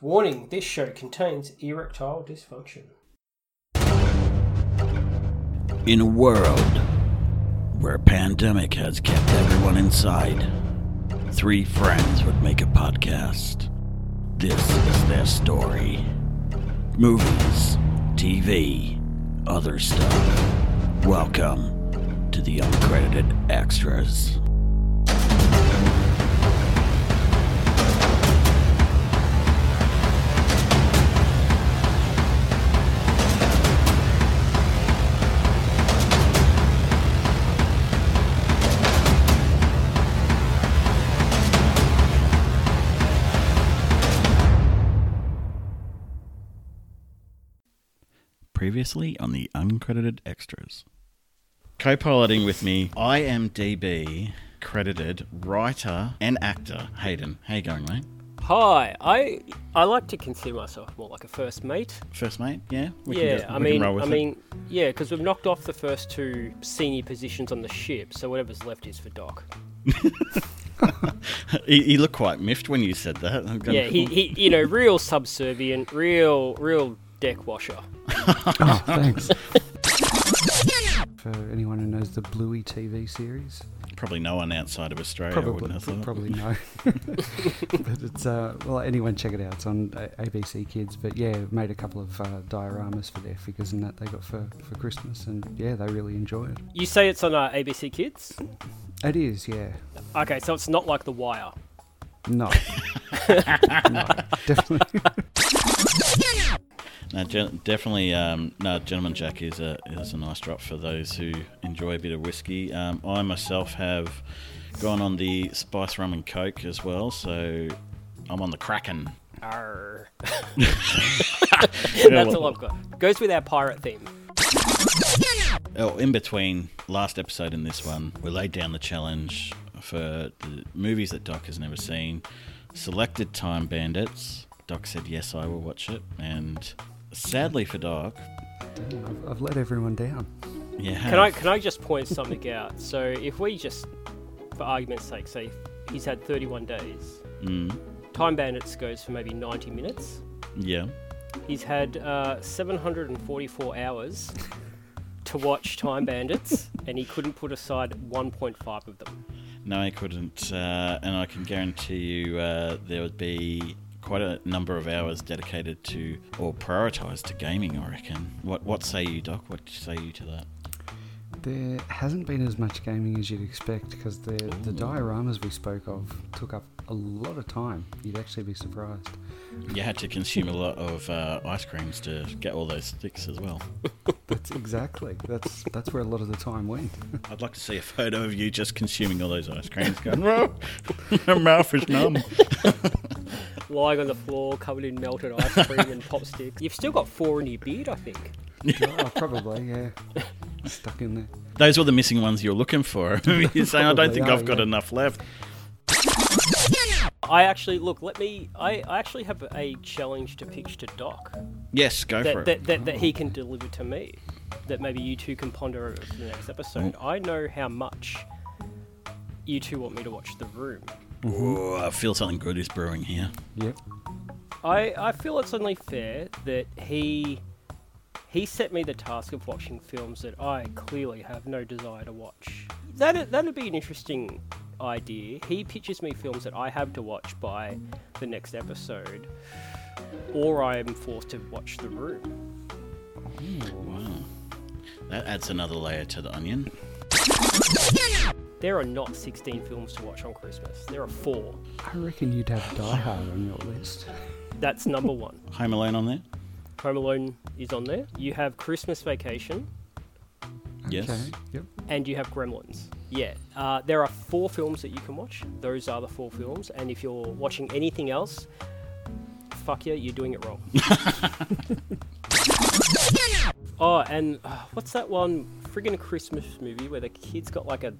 Warning this show contains erectile dysfunction. In a world where a pandemic has kept everyone inside, three friends would make a podcast. This is their story. Movies, TV, other stuff. Welcome to the uncredited extras. Previously on the uncredited extras. Co piloting with me, IMDb credited writer and actor Hayden. How you going, mate? Hi, I I like to consider myself more like a first mate. First mate, yeah? We can yeah, go- I we can mean, roll with I it. mean, yeah, because we've knocked off the first two senior positions on the ship, so whatever's left is for Doc. he, he looked quite miffed when you said that. Yeah, he, he you know, real subservient, real real deck washer. Oh, thanks. For anyone who knows the Bluey TV series, Probably no one outside of Australia I probably wouldn't have thought. probably no. but it's uh, well, anyone check it out. It's on ABC Kids. But yeah, made a couple of uh, dioramas for their figures and that they got for for Christmas, and yeah, they really enjoy it. You say it's on uh, ABC Kids? It is, yeah. Okay, so it's not like The Wire. No, no, definitely. No, gen- definitely. Um, no, Gentleman Jack is a is a nice drop for those who enjoy a bit of whiskey. Um, I myself have gone on the spice rum and coke as well, so I'm on the Kraken. Arr. That's all I've got. Goes with our pirate theme. Oh, in between last episode and this one, we laid down the challenge for the movies that Doc has never seen. Selected Time Bandits. Doc said yes, I will watch it, and sadly for Doc, I've, I've let everyone down. yeah. Can I can I just point something out? So if we just, for argument's sake, say he's had 31 days, Mm, Time Bandits goes for maybe 90 minutes. yeah. He's had uh, 744 hours to watch Time Bandits, and he couldn't put aside 1.5 of them. No, I couldn't, uh, and I can guarantee you uh, there would be quite a number of hours dedicated to or prioritised to gaming. I reckon. What What say you, Doc? What say you to that? There hasn't been as much gaming as you'd expect because the the dioramas we spoke of took up a lot of time. You'd actually be surprised. You had to consume a lot of uh, ice creams to get all those sticks as well. That's exactly. That's that's where a lot of the time went. I'd like to see a photo of you just consuming all those ice creams, going, "Oh, my mouth is numb." Lying on the floor, covered in melted ice cream and pop sticks. You've still got four in your beard, I think. oh, probably, yeah. Stuck in there. Those were the missing ones you're looking for. You're saying, "I don't think are, I've got yeah. enough left." I actually look. Let me. I, I actually have a challenge to pitch to Doc Yes, go for that, it. that, that, that he can deliver to me. That maybe you two can ponder over for the next episode. Mm. I know how much you two want me to watch The Room. Mm-hmm. Ooh, I feel something good is brewing here. Yep. I, I feel it's only fair that he he set me the task of watching films that I clearly have no desire to watch. That that'd be an interesting idea. He pitches me films that I have to watch by the next episode, or I am forced to watch The Room. Wow. That adds another layer to the onion. There are not 16 films to watch on Christmas. There are four. I reckon you'd have Die Hard on your list. That's number one. Home Alone on there? Home Alone is on there. You have Christmas Vacation, Yes. Okay. Yep. and you have Gremlins. Yeah, uh, there are four films that you can watch. Those are the four films, and if you're watching anything else, fuck yeah, you're doing it wrong. oh, and uh, what's that one friggin' Christmas movie where the kid's got like a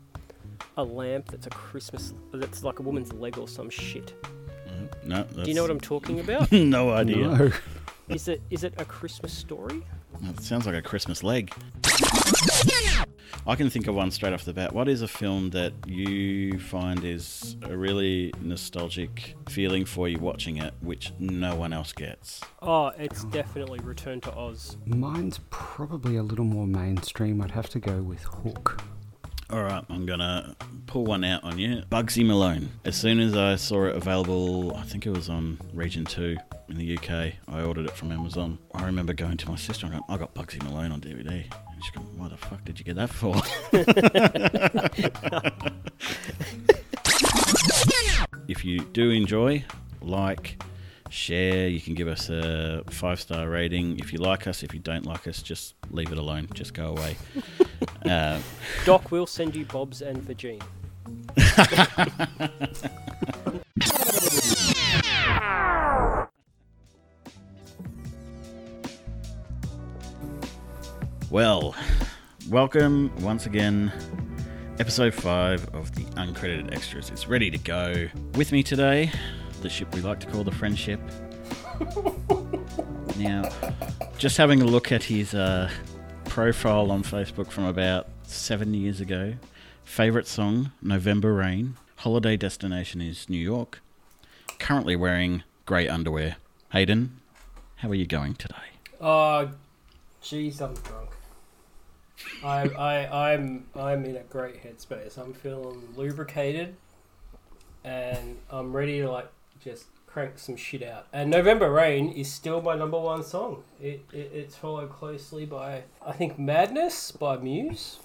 a lamp that's a Christmas that's like a woman's leg or some shit? Mm-hmm. No, that's... Do you know what I'm talking about? no idea. No. is it is it a Christmas story? That sounds like a Christmas leg. I can think of one straight off the bat. What is a film that you find is a really nostalgic feeling for you watching it, which no one else gets? Oh, it's definitely Return to Oz. Mine's probably a little more mainstream. I'd have to go with Hook. All right, I'm gonna pull one out on you. Bugsy Malone. As soon as I saw it available, I think it was on Region Two in the UK. I ordered it from Amazon. I remember going to my sister and going, "I got Bugsy Malone on DVD." And she's going, "Why the fuck did you get that for?" if you do enjoy, like, share. You can give us a five star rating. If you like us, if you don't like us, just leave it alone. Just go away. uh, Doc will send you Bob's and Virgin. well, welcome once again. Episode 5 of the Uncredited Extras is ready to go. With me today, the ship we like to call the Friendship. now, just having a look at his uh, profile on Facebook from about seven years ago. Favorite song, November Rain. Holiday destination is New York. Currently wearing grey underwear. Hayden, how are you going today? Oh, jeez, I'm drunk. I, I, I'm, I'm in a great headspace. I'm feeling lubricated, and I'm ready to like just crank some shit out. And November Rain is still my number one song. It, it it's followed closely by I think Madness by Muse,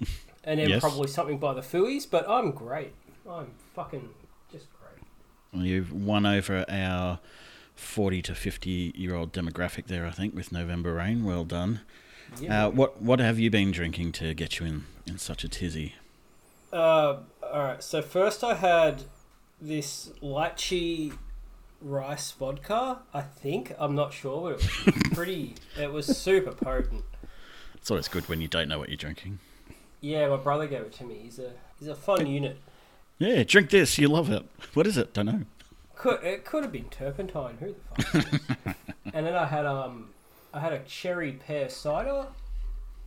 and then Yes. probably something by the Fooey. But I'm great. I'm fucking just great. Well, You've won over our 40 to 50 year old demographic there, I think, with November Rain. Well done. Yeah. Uh, what what have you been drinking to get you in, in such a tizzy? Uh, all right. So first, I had this lychee rice vodka. I think I'm not sure, but it was pretty. it was super potent. It's always good when you don't know what you're drinking. Yeah, my brother gave it to me. He's a he's a fun unit. Yeah, drink this. You love it. What is it? Don't know. Could it could have been turpentine? Who the fuck? and then I had um I had a cherry pear cider,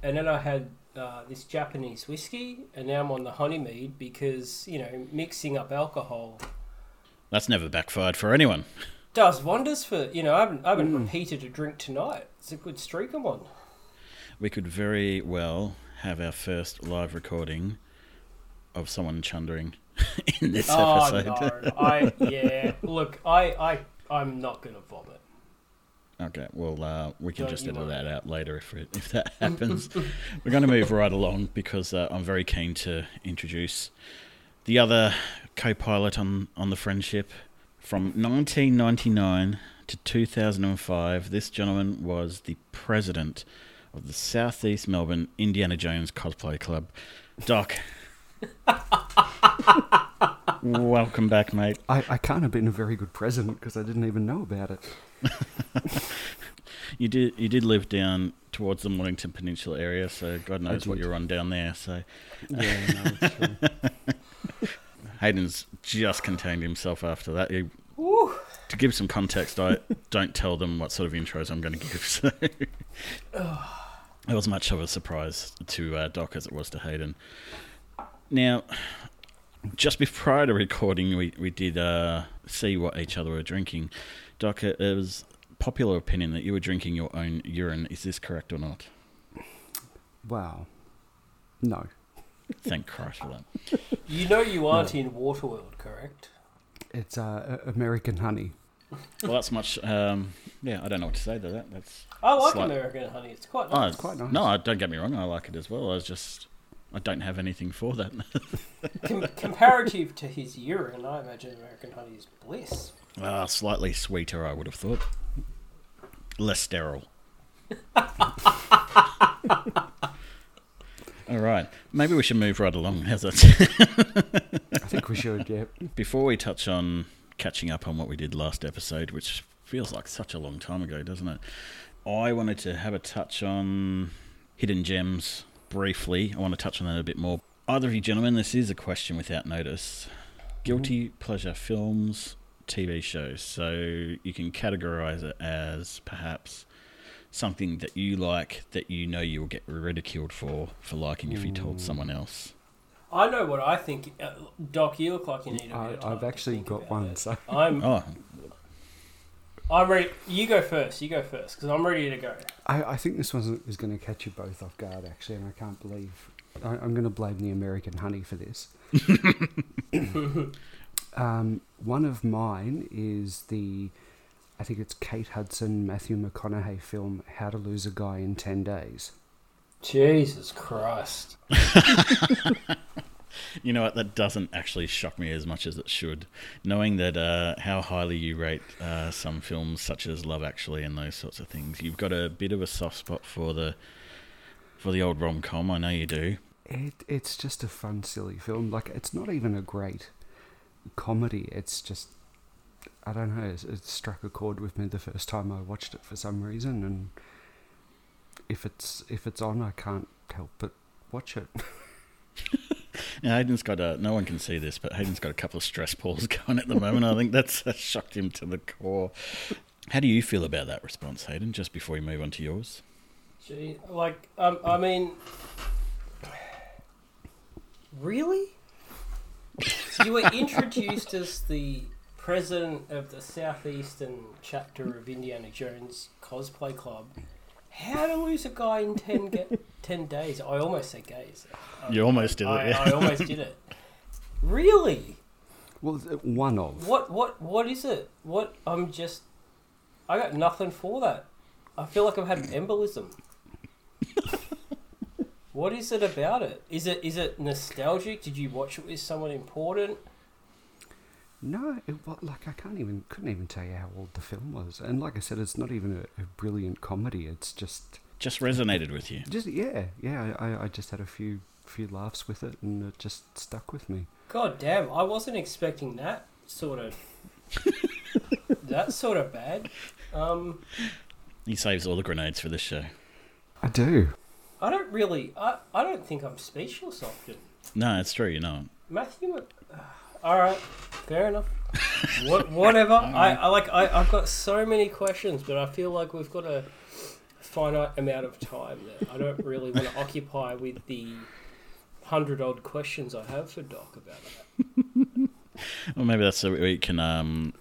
and then I had uh, this Japanese whiskey, and now I'm on the honey mead because you know mixing up alcohol That's never backfired for anyone. does wonders for you know. I haven't I haven't repeated a drink tonight. It's a good streak I'm on. We could very well have our first live recording of someone chundering in this Oh episode. no! I yeah. Look, I I I'm not gonna vomit. Okay, well, uh, we can Don't just edit that out later if it, if that happens. We're going to move right along because uh, I'm very keen to introduce the other co-pilot on on the friendship from 1999 to 2005. This gentleman was the president of the Southeast Melbourne Indiana Jones Cosplay Club. Doc, welcome back, mate. I, I can't have been a very good president because I didn't even know about it. You did you did live down towards the Mornington Peninsula area, so God knows what you're on down there. So Yeah, no. Hayden's just contained himself after that. He- to give some context, I don't tell them what sort of intros I'm going to give. So it was much of a surprise to uh, Doc as it was to Hayden. Now, just before the recording, we we did uh, see what each other were drinking. Doc, it it was popular opinion that you were drinking your own urine. Is this correct or not? Wow. No. Thank Christ for that. You know you aren't in Waterworld, correct? It's uh, American honey. Well, that's much. Um, yeah, I don't know what to say to that. That's I like Slight- American honey. It's quite oh, nice. quite nice. No, don't get me wrong. I like it as well. I was just. I don't have anything for that. Com- comparative to his urine, I imagine American honey is bliss. Ah, slightly sweeter, I would have thought. Less sterile. All right, maybe we should move right along. How's that? I think we should, yeah. Before we touch on catching up on what we did last episode, which feels like such a long time ago, doesn't it? I wanted to have a touch on hidden gems briefly. I want to touch on that a bit more. Either of you gentlemen, this is a question without notice. Guilty pleasure films, TV shows. So you can categorize it as perhaps something that you like that you know you will get ridiculed for for liking if you told someone else? I know what I think. Uh, Doc, you look like you need a bit I, of time I've to actually think got one. it. So I'm, Oh, I'm ready. You go first. You go first because I'm ready to go. I, I think this one is going to catch you both off guard, actually, and I can't believe I, I'm going to blame the American honey for this. um, one of mine is the, I think it's Kate Hudson, Matthew McConaughey film How to Lose a Guy in Ten Days. Jesus Christ. you know what? That doesn't actually shock me as much as it should. Knowing that uh, how highly you rate uh, some films such as Love Actually and those sorts of things, you've got a bit of a soft spot for the for the old rom com. I know you do. It it's just a fun, silly film. Like it's not even a great comedy. It's just I don't know. It, it struck a chord with me the first time I watched it for some reason, and if it's if it's on, I can't help but watch it. Now, Hayden's got a. No one can see this, but Hayden's got a couple of stress balls going at the moment. I think that's uh, shocked him to the core. How do you feel about that response, Hayden? Just before we move on to yours. Gee, like, um, I mean, really? You were introduced as the president of the southeastern chapter of Indiana Jones Cosplay Club. How to lose a guy in 10, ga- 10 days? I almost said gays. You almost did it, I, yeah. I almost did it. Really? Well, th- uh, one of. What? What? What is it? What? I'm just. I got nothing for that. I feel like I've had an embolism. what is it about it? Is it is it nostalgic? Did you watch it with someone important? No, it wa like I can't even couldn't even tell you how old the film was, and like I said, it's not even a, a brilliant comedy. It's just Just resonated with you. just yeah, yeah. I, I just had a few few laughs with it, and it just stuck with me. God damn! I wasn't expecting that sort of. that sort of bad. Um, He saves all the grenades for this show. I do. I don't really. I, I don't think I'm speechless often. No, it's true. You know. Matthew. Mc- All right, fair enough. what, whatever. I, I like. I, I've got so many questions, but I feel like we've got a finite amount of time that I don't really want to occupy with the hundred odd questions I have for Doc about that. Well, maybe that's so we can um,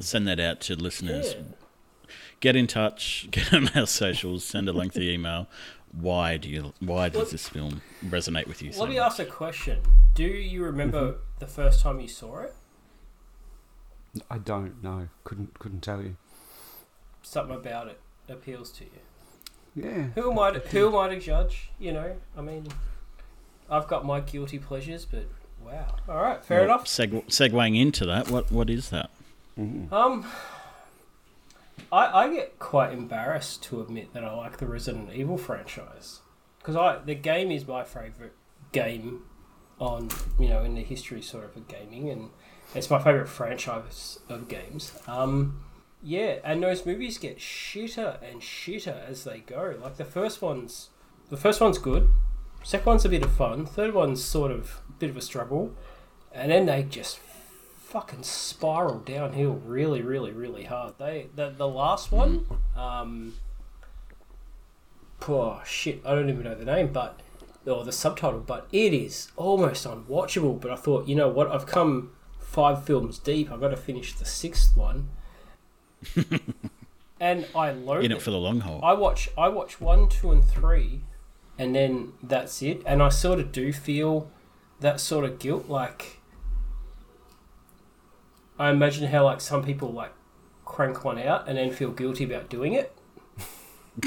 send that out to listeners. Yeah. Get in touch. Get on our socials. Send a lengthy email. Why do you? Why does Well- this film resonate with you? So Let me much? ask a question. Do you remember the first time you saw it? I don't know. Couldn't couldn't tell you. Something about it appeals to you. Yeah. Who am I? To, who am I to judge? You know, I mean, I've got my guilty pleasures, but wow. All right, fair Well, enough. Seg- segueing into that, what what is that? Mm. Um, I I get quite embarrassed to admit that I like the Resident Evil franchise because I the game is my favorite game on you know in the history sort of of gaming and it's my favorite franchise of games. Um, yeah, and those movies get shitter and shitter as they go. Like the first one's the first one's good, second one's a bit of fun, third one's sort of a bit of a struggle, and then they just fucking spiral downhill really, really, really hard. They the the last one, um, poor shit, I don't even know the name, but or the subtitle, but it is almost unwatchable. But I thought, you know what, I've come five films deep. I've got to finish the sixth one, and I loathe In it. it for the long haul. I watch I watch one, two, and three, and then that's it. And I sort of do feel that sort of guilt. Like I imagine how like some people like crank one out and then feel guilty about doing it.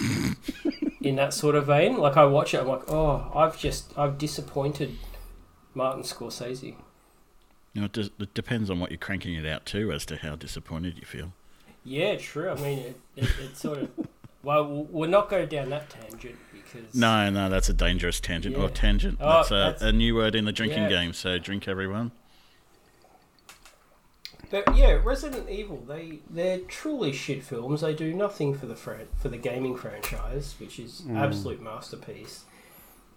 In that sort of vein, like I watch it, I'm like, oh, I've just I've disappointed Martin Scorsese. You know, it, does, it depends on what you're cranking it out to as to how disappointed you feel. Yeah, true. I mean, it, it, it sort of. Well, we'll we'll not going down that tangent because No, no, that's a dangerous tangent. Or Yeah. tangent. Oh, that's, a, that's- a new word in the drinking Yeah. game. So drink, everyone. But yeah, Resident Evil, they they're truly shit films. They do nothing for the fran- for the gaming franchise, which is absolute masterpiece.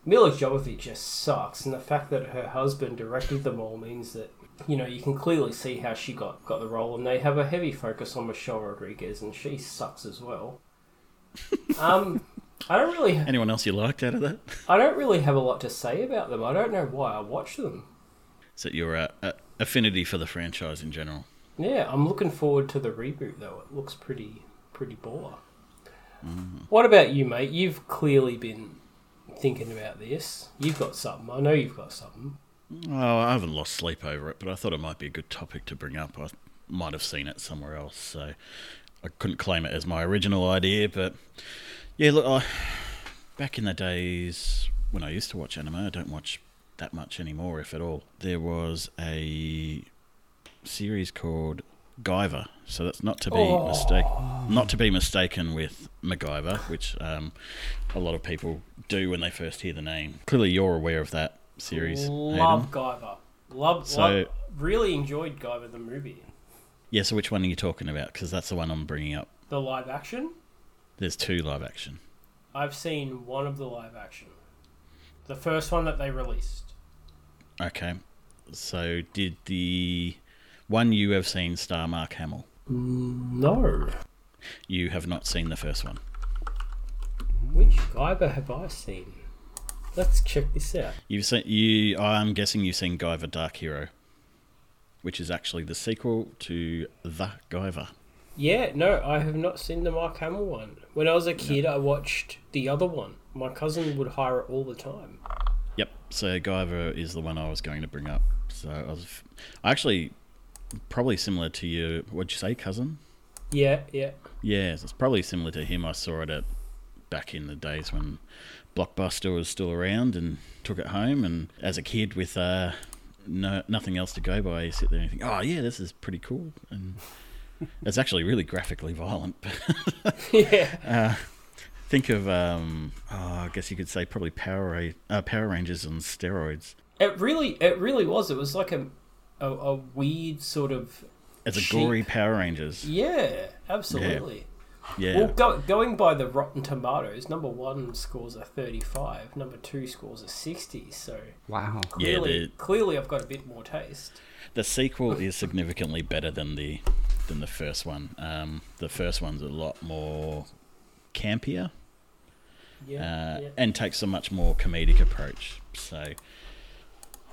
Milla Jovovich just sucks, and the fact that her husband directed them all means that you know you can clearly see how she got got the role. And they have a heavy focus on Michelle Rodriguez, and she sucks as well. Um, I don't really, Anyone else you liked out of that? I don't really have a lot to say about them. I don't know why I watch them. Is it your uh, uh, affinity for the franchise in general? Yeah, I'm looking forward to the reboot though. It looks pretty, pretty baller. Mm-hmm. What about you, mate? You've clearly been thinking about this. You've got something. I know you've got something. Oh, I haven't lost sleep over it, but I thought it might be a good topic to bring up. I might have seen it somewhere else, so I couldn't claim it as my original idea. But yeah, look, I, back in the days when I used to watch anime, I don't watch that much anymore, if at all. There was a series called Guyver, so that's not to be Oh. mistake, not to be mistaken with MacGyver, which um, a lot of people do when they first hear the name. Clearly, you're aware of that series. Love Hayden. Guyver. Love, So- love. Really enjoyed Guyver the movie. Yeah, so which one are you talking about? Because that's the one I'm bringing up. The live action. There's two live action. I've seen one of the live action. The first one that they released. Okay. So did the one you have seen star Mark Hamill? Mm, no. You have not seen the first one. Which Guyver have I seen? Let's check this out. You've seen you. I'm guessing you've seen Guyver Dark Hero, which is actually the sequel to The Guyver. Yeah, no, I have not seen the Mark Hamill one. When I was a kid, I watched the other one. My cousin would hire it all the time. Yep. So Guyver is the one I was going to bring up. So I was I actually probably similar to you. What'd you say, cousin? Yeah, yeah. Yeah, it's probably similar to him. I saw it at back in the days when Blockbuster was still around and took it home. And as a kid with uh, no nothing else to go by, you sit there and think, "Oh yeah, this is pretty cool." And it's actually really graphically violent. yeah. think of, um, oh, I guess you could say probably Power Ra- uh, Power Rangers on steroids. It really, it really was. It was like a, a, a weird sort of. As a Sheep. gory Power Rangers. Yeah, absolutely. Yeah. Well, go, going by the Rotten Tomatoes, number one scores a 35, number two scores a 60. So Wow. Yeah, clearly, the- clearly I've got a bit more taste. The sequel is significantly better than the than the first one. Um, the first one's a lot more campier Yeah, uh, yeah. and takes a much more comedic approach. So,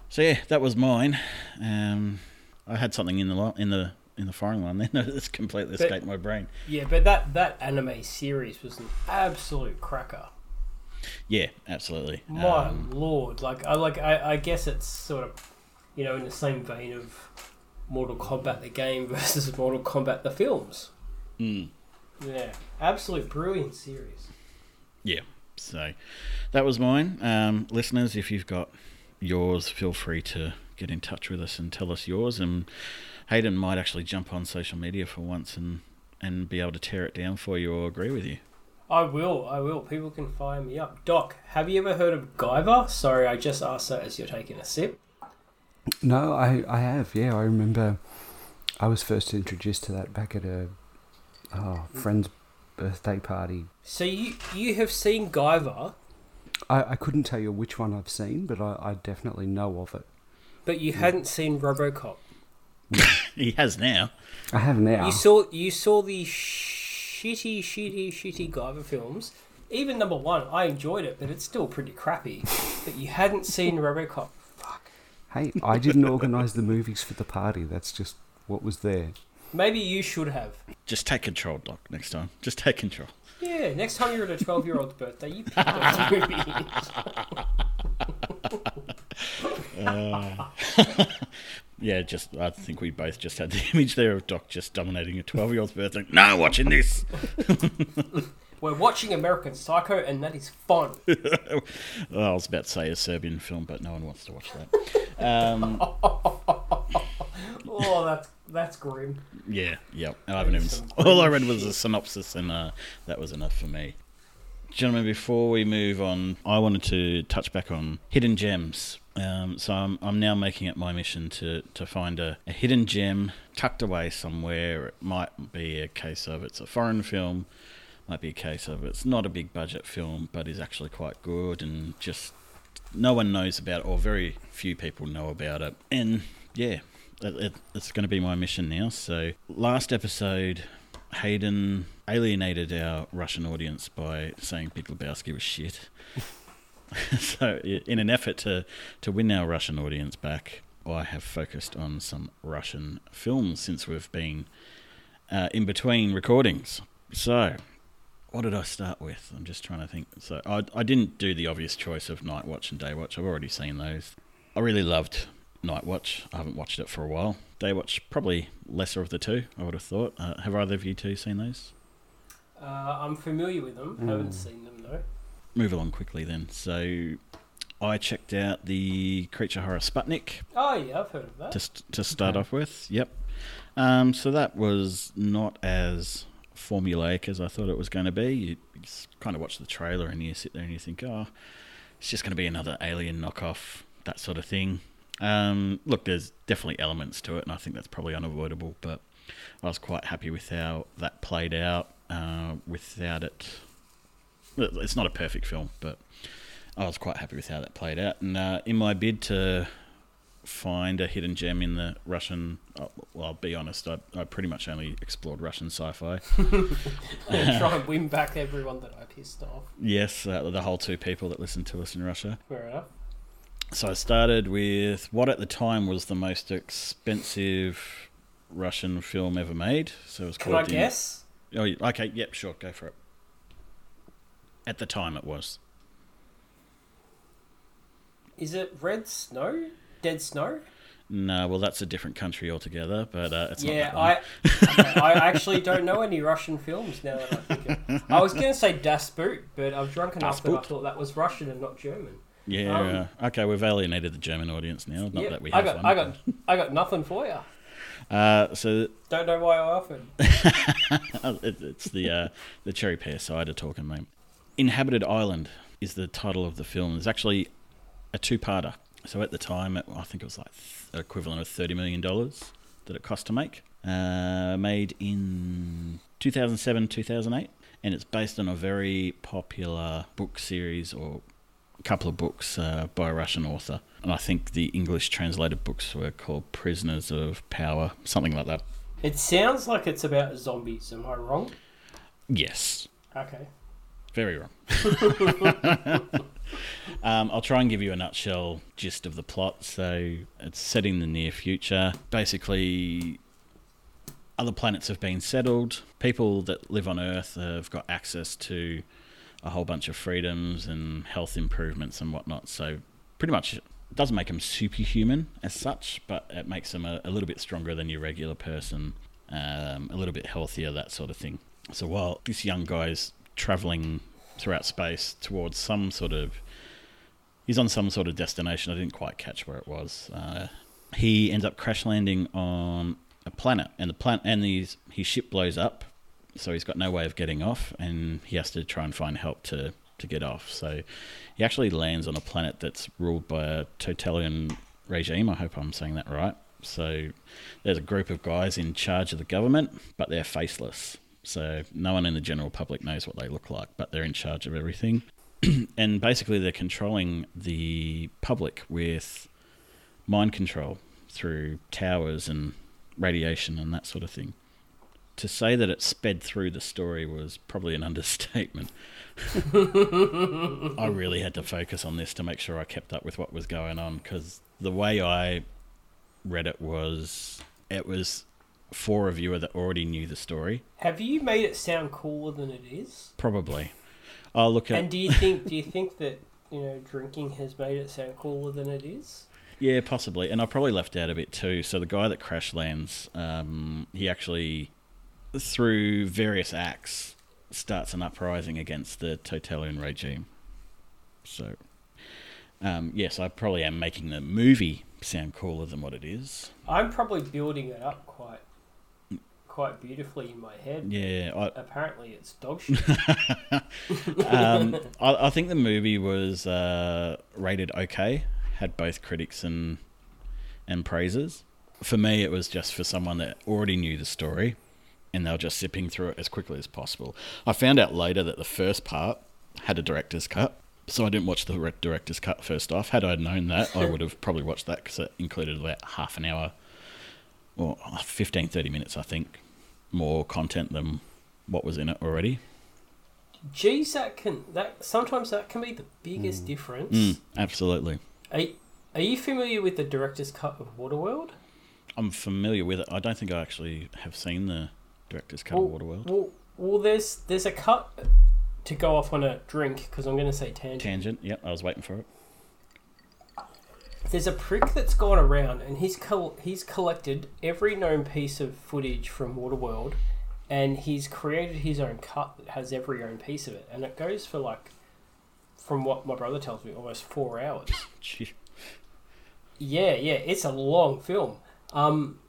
so yeah, that was mine. Um, I had something in the lo- in the in the foreign one. Then it's completely But- escaped my brain. Yeah, but that that anime series was an absolute cracker. Yeah, absolutely. My Um, lord, like I like I, I guess it's sort of you know in the same vein of Mortal Kombat the game versus Mortal Kombat the films. mm, Yeah, absolute brilliant series. yeah. So that was mine. Um, listeners, if you've got yours, feel free to get in touch with us and tell us yours. And Hayden might actually jump on social media for once and and be able to tear it down for you or agree with you. I will, I will. People can fire me up. Doc, have you ever heard of Guyver? Sorry, I just asked that as you're taking a sip. No, I, I have. Yeah, I remember I was first introduced to that back at a oh, friend's birthday party. So you you have seen Guyver, I, I couldn't tell you which one I've seen, but I, I definitely know of it. but you hadn't seen RoboCop. He has now. I have now. You saw you saw the shitty, shitty, shitty Guyver films. Even number one, I enjoyed it, but it's still pretty crappy. but you hadn't seen RoboCop. Fuck. Hey, I didn't organise the movies for the party. That's just what was there. Maybe you should have. Just take control, Doc. Next time, just take control. Yeah, next time you're at a 12 year old's birthday, you pick those movies. Uh, yeah, just I think we both just had the image there of Doc just dominating a twelve-year-old's birthday. No, watching this. We're watching American Psycho, and that is fun. Oh, I was about to say a Serbian film, but no one wants to watch that. Um, Oh, that's that's grim. yeah, yeah. I haven't even. All I read was a synopsis, and uh, that was enough for me. Gentlemen, before we move on, I wanted to touch back on hidden gems. Um, so I'm, I'm now making it my mission to, to find a, a hidden gem tucked away somewhere. It might be a case of it's a foreign film, might be a case of it's not a big budget film, but is actually quite good and just no one knows about it, or very few people know about it. And yeah, it, it, it's going to be my mission now. So last episode, Hayden alienated our Russian audience by saying Big Lebowski was shit. so, in an effort to, to win our Russian audience back, I have focused on some Russian films since we've been uh, in between recordings. So, what did I start with? I'm just trying to think. So, I, I didn't do the obvious choice of Night Watch and Day Watch. I've already seen those. I really loved Night Watch. I haven't watched it for a while. Day Watch, probably lesser of the two, I would have thought. Uh, have either of you two seen those? Uh, I'm familiar with them. Mm. Haven't seen them though. Move along quickly then. So, I checked out the Creature Horror Sputnik Oh yeah, I've heard of that. to, to start Okay. off with. Yep. Um, so that was not as formulaic as I thought it was going to be. You, you just kind of watch the trailer and you sit there and you think, oh, it's just going to be another alien knockoff, that sort of thing. Um, look, there's definitely elements to it, and I think that's probably unavoidable. But I was quite happy with how that played out. Uh, without it, it's not a perfect film, but I was quite happy with how that played out. And uh, in my bid to find a hidden gem in the Russian. Uh, well, I'll be honest, I, I pretty much only explored Russian sci-fi. Try and win back everyone that I pissed off. yes, uh, the whole two people that listened to us in Russia. Fair enough. So I started with what at the time was the most expensive Russian film ever made. So it was called. Can I the- guess? Oh, okay. Yep, sure. Go for it. At the time, it was. Is it Red Snow? Dead Snow? No, well, that's a different country altogether, but uh, it's not yeah, that. I I actually don't know any Russian films now that I think it. I was going to say Das Boot, but I've drunk enough that I thought that was Russian and not German. Yeah. um, okay, we've alienated the German audience now. Not Yep, that we I have got, one. I got, I got nothing for you. Uh, so Don't know why I offered. It, it's the uh, the cherry pear cider talking, mate. Inhabited Island is the title of the film. It's actually a two-parter. So at the time, it, I think it was like equivalent of thirty million dollars that it cost to make. Uh, made in 2007, 2008, and it's based on a very popular book series or a couple of books uh, by a Russian author. And I think the English translated books were called Prisoners of Power, something like that. It sounds like it's about zombies. Am I wrong? Yes, Okay. Very wrong. um, I'll try and give you a nutshell gist of the plot. So it's set in the near future. Basically, other planets have been settled. People that live on Earth have got access to a whole bunch of freedoms and health improvements and whatnot. So pretty much it doesn't make them superhuman as such, but it makes them a, a little bit stronger than your regular person, um, a little bit healthier, that sort of thing. So while this young guy's traveling throughout space towards some sort of he's on some sort of destination. I didn't quite catch where it was. Uh, he ends up crash landing on a planet and the planet and his, his ship blows up so he's got no way of getting off and he has to try and find help to, to get off. So he actually lands on a planet that's ruled by a totalitarian regime. I hope i'm saying that right. So there's a group of guys in charge of the government but they're faceless so no one in the general public knows what they look like, but they're in charge of everything. and basically, they're controlling the public with mind control through towers and radiation and that sort of thing. To say that it sped through the story was probably an understatement. I really had to focus on this to make sure I kept up with what was going on because the way I read it was it was for a viewer that already knew the story. Have you made it sound cooler than it is? Probably. I'll look at And do you think do you think that you know drinking has made it sound cooler than it is? yeah, possibly, and I probably left out a bit too. So the guy that crash lands, um, he actually, through various acts, starts an uprising against the totalitarian regime. So, um, yes, I probably am making the movie sound cooler than what it is. I'm probably building it up quite beautifully in my head. Yeah, I, Apparently, it's dog shit. um, I, I think the movie was uh, rated okay, had both critics and and praises. For me, it was just for someone that already knew the story, and they were just zipping through it as quickly as possible. I found out later that the first part had a director's cut, so I didn't watch the director's cut first off. Had I known that, I would have probably watched that because it included about half an hour or 15, 30 minutes, I think, more content than what was in it already. Geez, that can that sometimes that can be the biggest difference. Mm, absolutely. Are, are you familiar with the director's cut of Waterworld? I'm familiar with it. I don't think I actually have seen the director's cut well, of Waterworld. Well, well, there's there's a cut to go off on a drink because I'm going to say tangent. Tangent. Yep, I was waiting for it. There's a prick that's gone around and he's col- he's collected every known piece of footage from Waterworld, and he's created his own cut that has every own piece of it, and it goes for like, from what my brother tells me, almost four hours. Yeah, yeah, it's a long film. Um,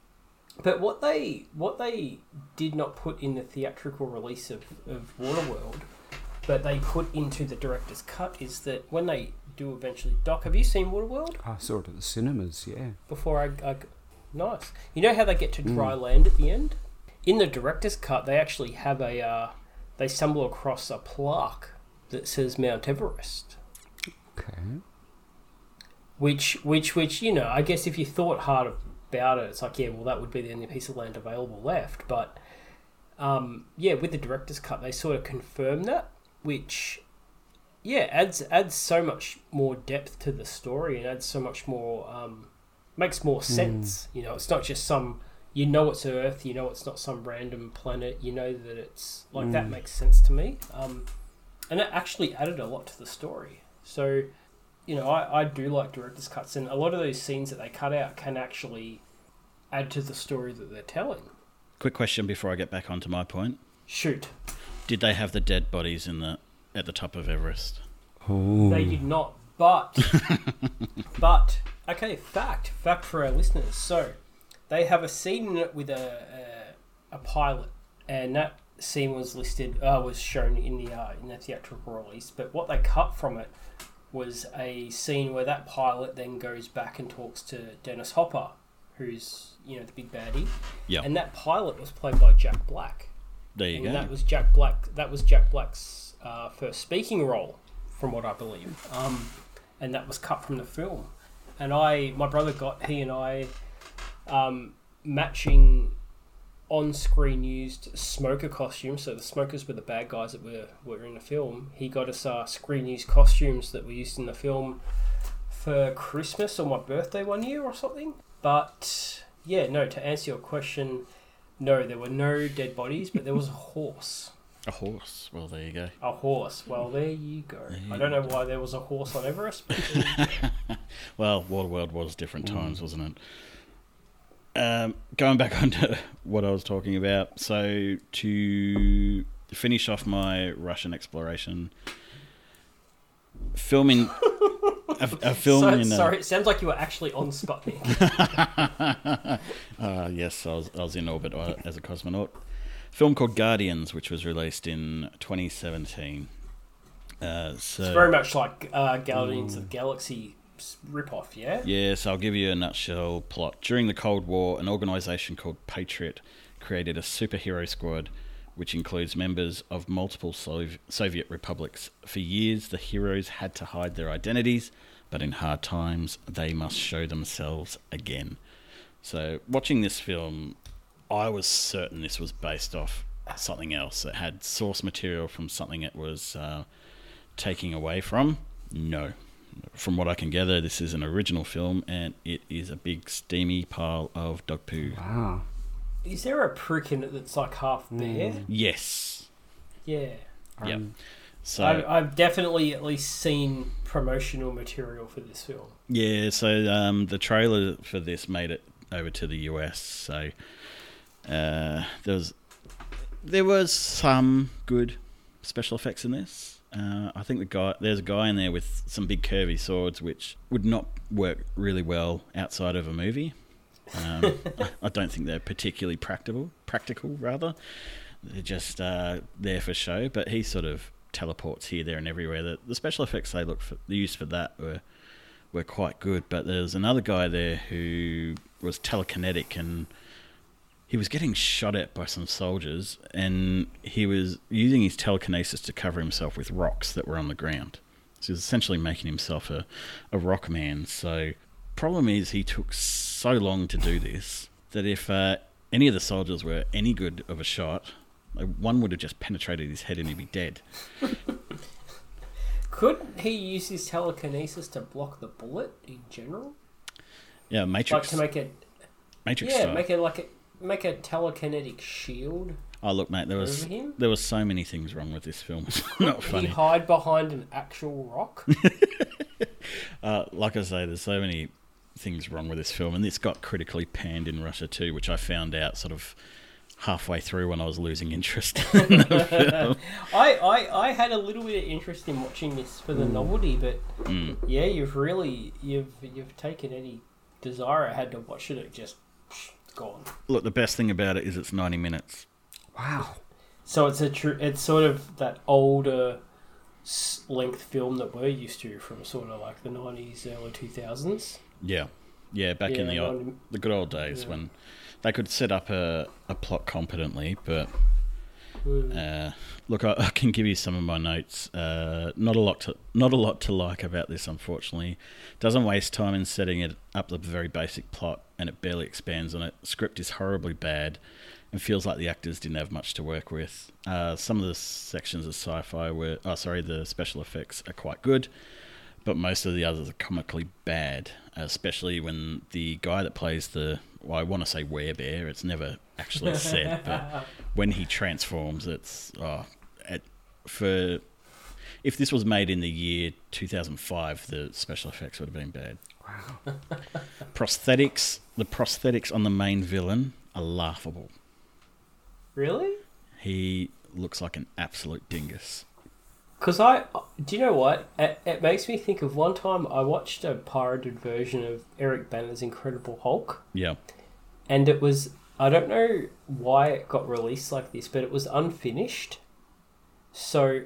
but what they what they did not put in the theatrical release of, of Waterworld, but they put into the director's cut is that when they do eventually, Doc, have you seen Waterworld I saw it at the cinemas, yeah. before I, I nice? You know how they get to dry land at the end? In the director's cut, they actually have a uh, they stumble across a plaque that says Mount Everest. Okay. which which which you know i guess if you thought hard about it it's like yeah well that would be the only piece of land available left but um, yeah with the director's cut they sort of confirm that which yeah adds adds so much more depth to the story and adds so much more um, makes more sense you know it's not just some you know it's earth you know it's not some random planet you know that it's like that makes sense to me um, and it actually added a lot to the story. So you know, I, I do like director's cuts, and a lot of those scenes that they cut out can actually add to the story that they're telling. Quick question before I get back onto my point. Shoot, Did they have the dead bodies in the at the top of Everest? Oh. they did not, but but okay, fact fact for our listeners. So they have a scene in it with a a, a pilot, and that scene was listed uh, was shown in the uh, in the theatrical release. But what they cut from it was a scene where that pilot then goes back and talks to Dennis Hopper, who's you know the big baddie. Yeah. And that pilot was played by Jack Black. There you and go. that was Jack Black. That was Jack Black's uh, first speaking role, from what I believe. Um, and that was cut from the film. And I, my brother got he and I, um, matching on-screen used smoker costumes. So the smokers were the bad guys that were were in the film. He got us uh, screen used costumes that were used in the film for Christmas or my birthday one year or something. But yeah, no. To answer your question, no, there were no dead bodies, but there was a horse. A horse. Well, there you go. A horse. Well, there you go. There I don't know why there was a horse on Everest, but there you. Well, Waterworld was different times, wasn't it? Um, going back onto what I was talking about, so to finish off my Russian exploration, filming a, a film So- in a, sorry, it sounds like you were actually on Sputnik. Uh, yes, I was, I was in orbit uh, as a cosmonaut. Film called Guardians, which was released in 2017. Uh, so It's very much like uh, Guardians of the Galaxy ripoff, yeah? Yes, I'll give you a nutshell plot. During the Cold War, an organization called Patriot created a superhero squad which includes members of multiple Sov- Soviet republics. For years, the heroes had to hide their identities, but in hard times, they must show themselves again. So, watching this film, I was certain this was based off something else. It had source material from something it was uh, taking away from. No. From what I can gather, this is an original film and it is a big steamy pile of dog poo. Wow. Is there a prick in it that's like half bear? Yes. Yeah. Yep. Um, So I've, I've definitely at least seen promotional material for this film. yeah, so um, the trailer for this made it over to the US. So uh, there was there was some good special effects in this. Uh, I think the guy there's a guy in there with some big curvy swords, which would not work really well outside of a movie. Um, I, I don't think they're particularly practical. Practical, rather, they're just uh, there for show. But he sort of teleports here, there, and everywhere. The, the special effects they look for, the use for that were were quite good. But there's another guy there who was telekinetic and he was getting shot at by some soldiers and he was using his telekinesis to cover himself with rocks that were on the ground. So he was essentially making himself a, a rock man. So problem is he took so long to do this that if uh, any of the soldiers were any good of a shot, like one would have just penetrated his head and he'd be dead. Couldn't he use his telekinesis to block the bullet in general? Yeah, Matrix. Like to make it, Matrix yeah, style. make it like a make a telekinetic shield. oh look, mate, there was him? there was so many things wrong with this film. It's not He hide behind an actual rock. Uh, like I say, there's so many things wrong with this film, and this got critically panned in Russia too, which I found out sort of halfway through when I was losing interest. I, I, I had a little bit of interest in watching this for the novelty, but Mm. yeah, you've really you've you've taken any desire I had to watch it. It just gone. Look, the best thing about it is it's 90 minutes. Wow. So it's a true. It's sort of that older length film that we're used to from sort of like the nineties, early two thousands. Yeah, yeah, back in the old, the good old days Yeah. when they could set up a, a plot competently, but Hmm. Uh, look, I, I can give you some of my notes. Uh, not a lot to not a lot to like about this, unfortunately. Doesn't waste time in setting it up the very basic plot, and it barely expands on it. Script is horribly bad, and feels like the actors didn't have much to work with. Uh, some of the sections of sci-fi were, oh sorry, the special effects are quite good, but most of the others are comically bad. Especially when the guy that plays the, well, I want to say werebear. It's never actually said, but when he transforms, it's oh, it, for if this was made in the year 2005, the special effects would have been bad. Wow. Prosthetics, the prosthetics on the main villain are laughable. Really? He looks like an absolute dingus. Because I, do you know what? It, it makes me think of one time I watched a pirated version of Eric Bana's Incredible Hulk, Yeah, and it was I don't know why it got released like this, but it was unfinished. So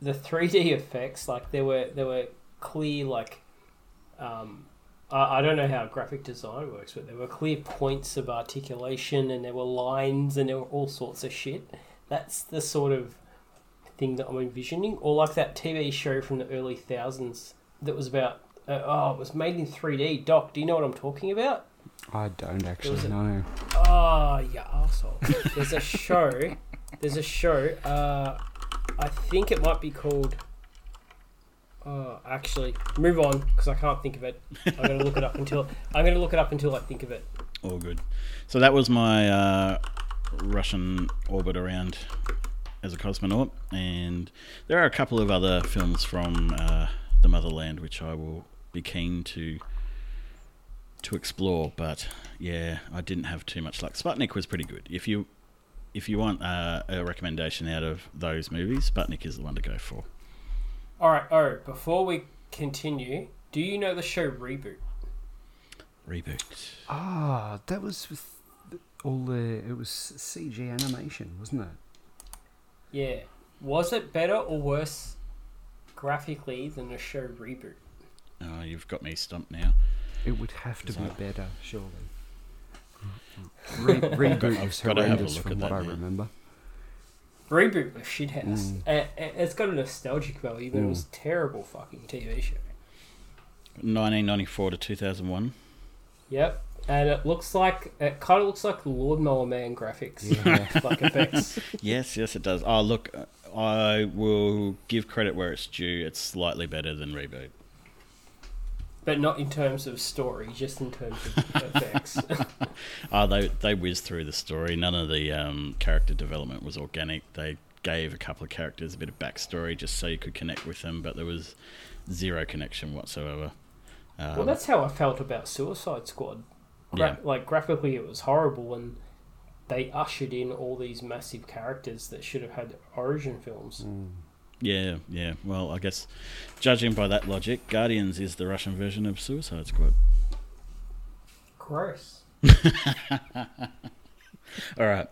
the 3D effects, like there were there were clear like um I, I don't know how graphic design works, but there were clear points of articulation and there were lines and there were all sorts of shit. That's the sort of thing that I'm envisioning, or like that TV show from the early thousands that was about. Uh, oh, it was made in 3D. Doc, do you know what I'm talking about? I don't actually a- know. Oh, you asshole. There's a show. There's a show. Uh, I think it might be called. Oh, actually, move on because I can't think of it. I'm gonna look it up until I'm gonna look it up until I think of it. all good. So that was my uh, Russian orbit around as a cosmonaut, and there are a couple of other films from uh, the motherland which I will be keen to to explore. But yeah, I didn't have too much luck. Sputnik was pretty good. If you if you want uh, a recommendation out of those movies, Sputnik is the one to go for. All right. All right. Before we continue, do you know the show Reboot? Reboot. Ah, that was with all the. It was CG animation, wasn't it? Yeah. Was it better or worse graphically than the show Reboot? Oh, you've got me stumped now. It would have to be better, surely. Re- reboot I've was gotta have a horrendous from what I now. remember. Reboot was shithouse. Mm. And, and it's got a nostalgic value, but it Mm. was a terrible fucking TV show. 1994 to 2001. Yep. And it looks like it kind of looks like Lawnmower Man graphics, Yeah. like effects. Yes, yes, it does. Oh, look, I will give credit where it's due. It's slightly better than Reboot. But not in terms of story, just in terms of effects. Oh, they they whizzed through the story. None of the um, character development was organic. They gave a couple of characters a bit of backstory just so you could connect with them, but there was zero connection whatsoever. Um, well, that's how I felt about Suicide Squad. Gra- Like graphically, it was horrible, and they ushered in all these massive characters that should have had origin films. Mm. Yeah, yeah. Well, I guess judging by that logic, Guardians is the Russian version of Suicide Squad. Gross. All right.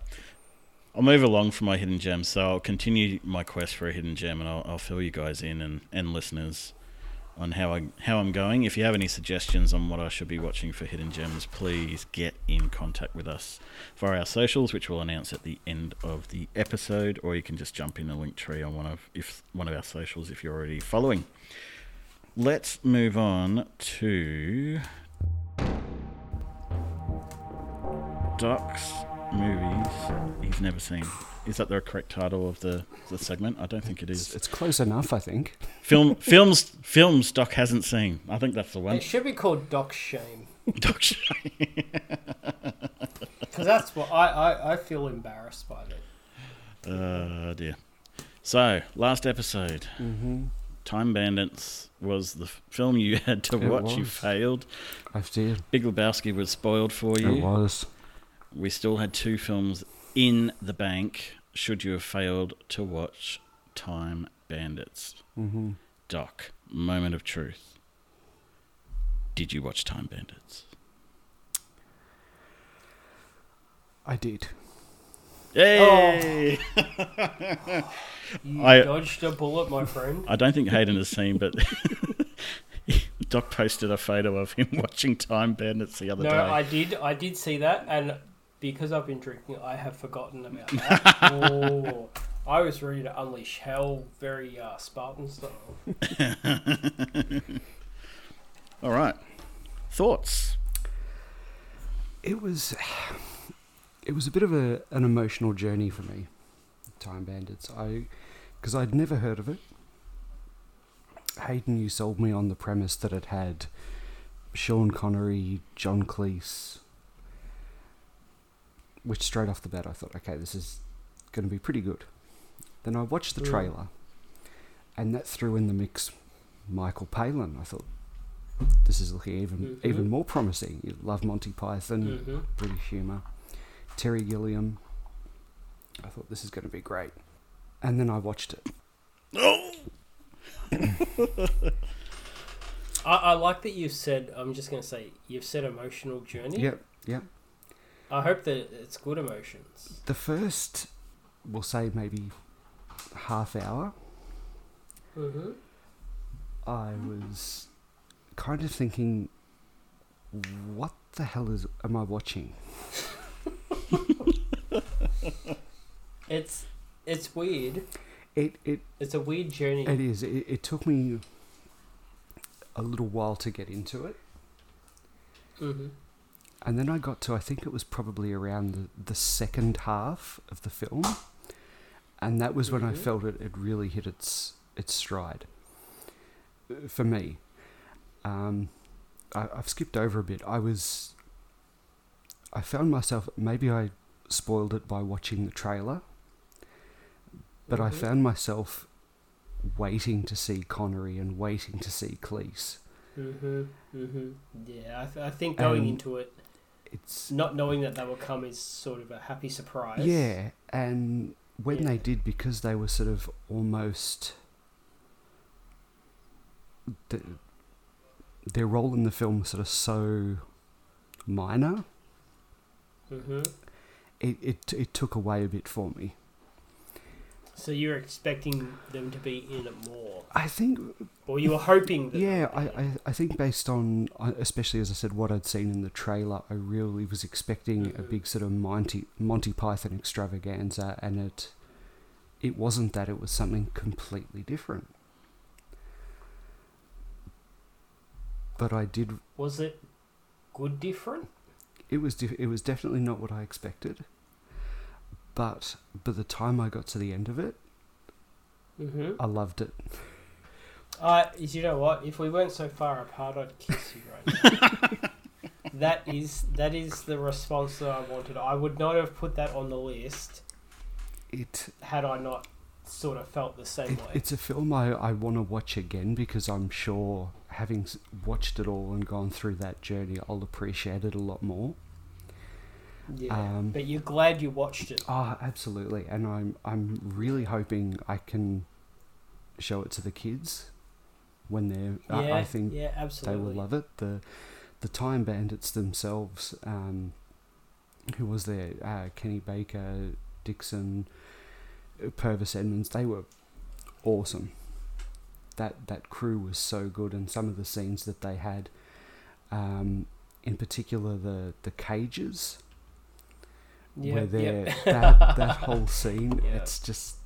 I'll move along from my hidden gem. So I'll continue my quest for a hidden gem, and I'll, I'll fill you guys in and, and listeners on how I how I'm going. If you have any suggestions on what I should be watching for hidden gems, please get in contact with us via our socials, which we'll announce at the end of the episode, or you can just jump in the link tree on one of if one of our socials if you're already following. Let's move on to Doc's movies he's never seen. Is that the correct title of the, the segment? I don't think it It's, it's close enough, I think. Film films films Doc hasn't seen. I think that's the one. It should be called Doc Shame. Doc Shame. Because that's what I, I, I feel embarrassed by that. Oh dear. So last episode, Mm-hmm. Time Bandits was the film you had to It watch. You failed. I did. Big Lebowski was spoiled for you. It was. We still had two films in the bank. Should you have failed to watch Time Bandits? Mm-hmm. Doc, moment of truth. Did you watch Time Bandits? I did. Yay! You I- dodged a bullet, my friend. I don't think Hayden has seen, but Doc posted a photo of him watching Time Bandits the other No, day. No, I did. I did see that, and because I've been drinking, I have forgotten about that. oh, I was ready to unleash hell, very uh, Spartan style. All right. Thoughts? It was. It was a bit of a, an emotional journey for me. Time Bandits. I, because I'd never heard of it. Hayden, you sold me on the premise that it had Sean Connery, John Cleese. Which straight off the bat, I thought, okay, this is going to be pretty good. Then I watched the Mm. trailer, and that threw in the mix Michael Palin. I thought, this is looking even Mhm. even more promising. You love Monty Python, hmm British humour. Terry Gilliam. I thought this is going to be great, and then I watched it. I, I like that you've said. I'm just going to say you've said emotional journey. Yep, yep. I hope that it's good emotions. The first, we'll say maybe half hour, Mm-hmm. I was kind of thinking, what the hell is am I watching? It's it's weird. It it It's a weird journey. it is. It, it took me a little while to get into it. hmm And then I got to, I think it was probably around the, the second half of the film. And that was when I Mhm. felt it, it really hit its its stride. For me. Um, I, I've skipped over a bit. I was. I found myself, maybe I spoiled it by watching the trailer, but I Mhm. found myself waiting to see Connery and waiting to see Cleese. hmm hmm Yeah, I, th- I think going Um, into it, It's not knowing that they will come is sort of a happy surprise. Yeah, and when Yeah. they did, because they were sort of almost. The, their role in the film was sort of so minor, hmm it, it, it took away a bit for me. So you're expecting them to be in it more, I think, or you were hoping that. yeah, I. I, I think based on, especially as I said, what I'd seen in the trailer, I really was expecting a Mhm. big sort of Monty, Monty Python extravaganza, and it, it wasn't that, it was something completely different. But I did Was it good different? it was it was definitely not what I expected. But by the time I got to the end of it, hmm I loved it. Uh, you know what? If we weren't so far apart, I'd kiss you right now. that is that is the response that I wanted. I would not have put that on the list It, had I not sort of felt the same it way. it's a film I, I want to watch again because I'm sure having watched it all and gone through that journey, I'll appreciate it a lot more. Yeah, um, but you're glad you watched it. Ah, absolutely, and I'm I'm really hoping I can show it to the kids when they're. yeah, I, I think yeah, they will love it. The the Time Bandits themselves, um, who was there? Uh, Kenny Baker, Dixon, Purvis Edmonds. They were awesome. That that crew was so good, and some of the scenes that they had, um, in particular the the cages Yeah, where they're yeah. that that whole scene. Yeah. It's just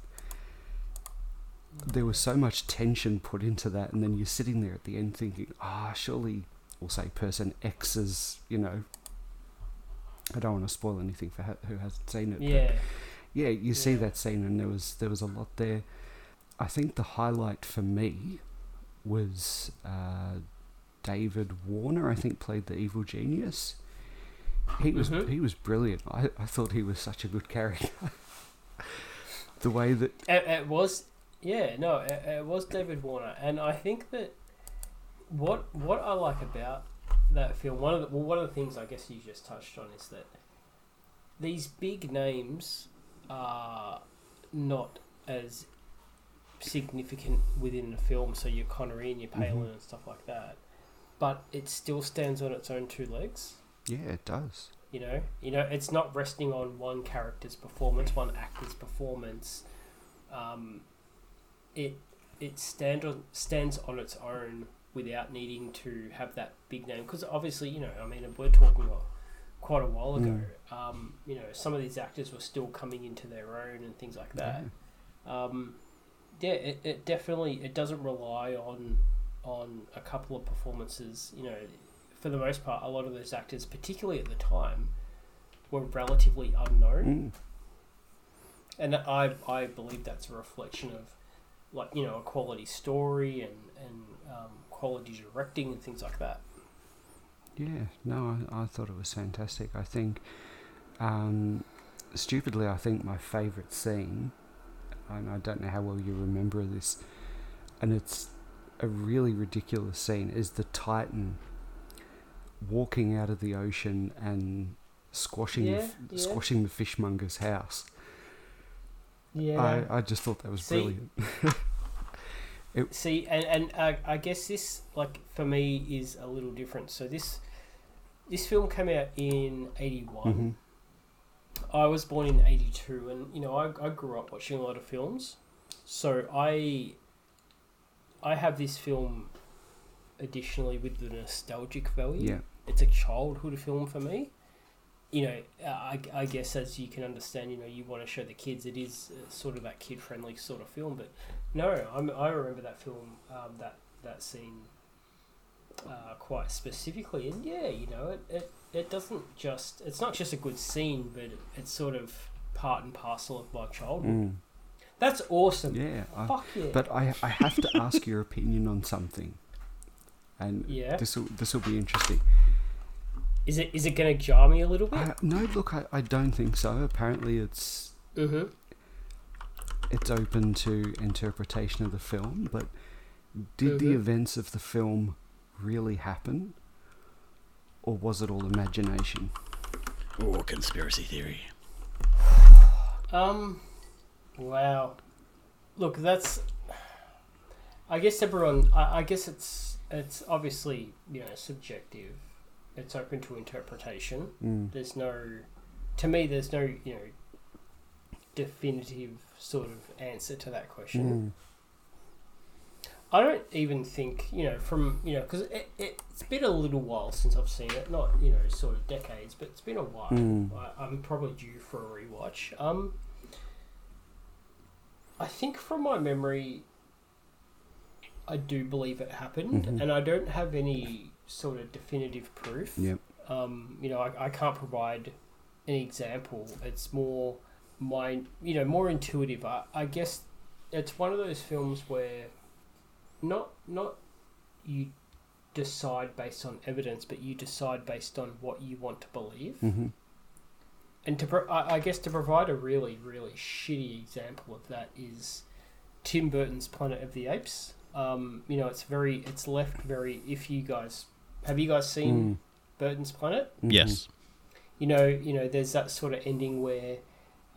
there was so much tension put into that, and then you're sitting there at the end thinking, ah, surely we'll say person X's, you know, I don't want to spoil anything for ha- who hasn't seen it. but Yeah. yeah, you see that scene, and there was there was a lot there. I think the highlight for me was uh, David Warner. I think played the evil genius. He was Mhm. he was brilliant. I, I thought he was such a good character. the way that It, it was, yeah, no, it, it was David Warner, and I think that what what I like about that film, one of the well, one of the things I guess you just touched on is that these big names are not as significant within the film. So your Connery and your Palin Mhm. and stuff like that, but it still stands on its own two legs. Yeah, it does. You know, you know, it's not resting on one character's performance, one actor's performance. Um, it it stand on, stands on its own without needing to have that big name. Because obviously, you know, I mean, we're talking a, quite a while ago. Um, you know, some of these actors were still coming into their own and things like that. Um, yeah, it, it definitely it doesn't rely on on a couple of performances. You know, for the most part, a lot of those actors, particularly at the time, were relatively unknown, Mm. and I I believe that's a reflection of like you know a quality story and and um, quality directing and things like that. Yeah, no, I, I thought it was fantastic. I think, um, stupidly, I think my favourite scene, and I don't know how well you remember this, and it's a really ridiculous scene, is the Titan walking out of the ocean and squashing the, Yeah, f- yeah. squashing the fishmonger's house. Yeah. I, I just thought that was See, brilliant. See, and and uh, I guess this, like for me, is a little different. So this this film came out in eighty Mhm. I was born in eighty two, and you know I I grew up watching a lot of films, so I I have this film additionally with the nostalgic value. Yeah, It's a childhood film for me. You know, I, I guess as you can understand, you know, you want to show the kids it is uh, sort of that kid friendly sort of film, but no, I'm, I remember that film, um, that that scene uh, quite specifically, and yeah, you know, it, it it doesn't just it's not just a good scene, but it, it's sort of part and parcel of my childhood. mm. That's awesome. yeah. I, Fuck yeah. But I, I have to ask your opinion on something, and Yeah. this will this will be interesting. Is it is it going to jar me a little bit? I, no, look, I, I don't think so. Apparently, it's mm-hmm. it's open to interpretation of the film. But did the Mhm. events of the film really happen, or was it all imagination? Oh, conspiracy theory. Um, wow. Look, that's. I guess everyone. I, I guess it's it's obviously you know subjective. It's open to interpretation. Mm. There's no, to me, there's no you know, definitive sort of answer to that question. Mm. I don't even think you know from you know because it, it's been a little while since I've seen it. Not you know sort of decades, but it's been a while. Mm. I, I'm probably due for a rewatch. Um, I think from my memory, I do believe it happened, Mhm. and I don't have any sort of definitive proof. Yep. Um, you know, I, I can't provide an example. It's more my, you know, more intuitive. I, I guess it's one of those films where not not you decide based on evidence, but you decide based on what you want to believe. hmm And to pro- I, I guess to provide a really really shitty example of that is Tim Burton's Planet of the Apes. Um, you know, it's very it's left very. If you guys have you guys seen Mm. Burton's Planet? Mhm. Yes. you know, you know, there's that sort of ending where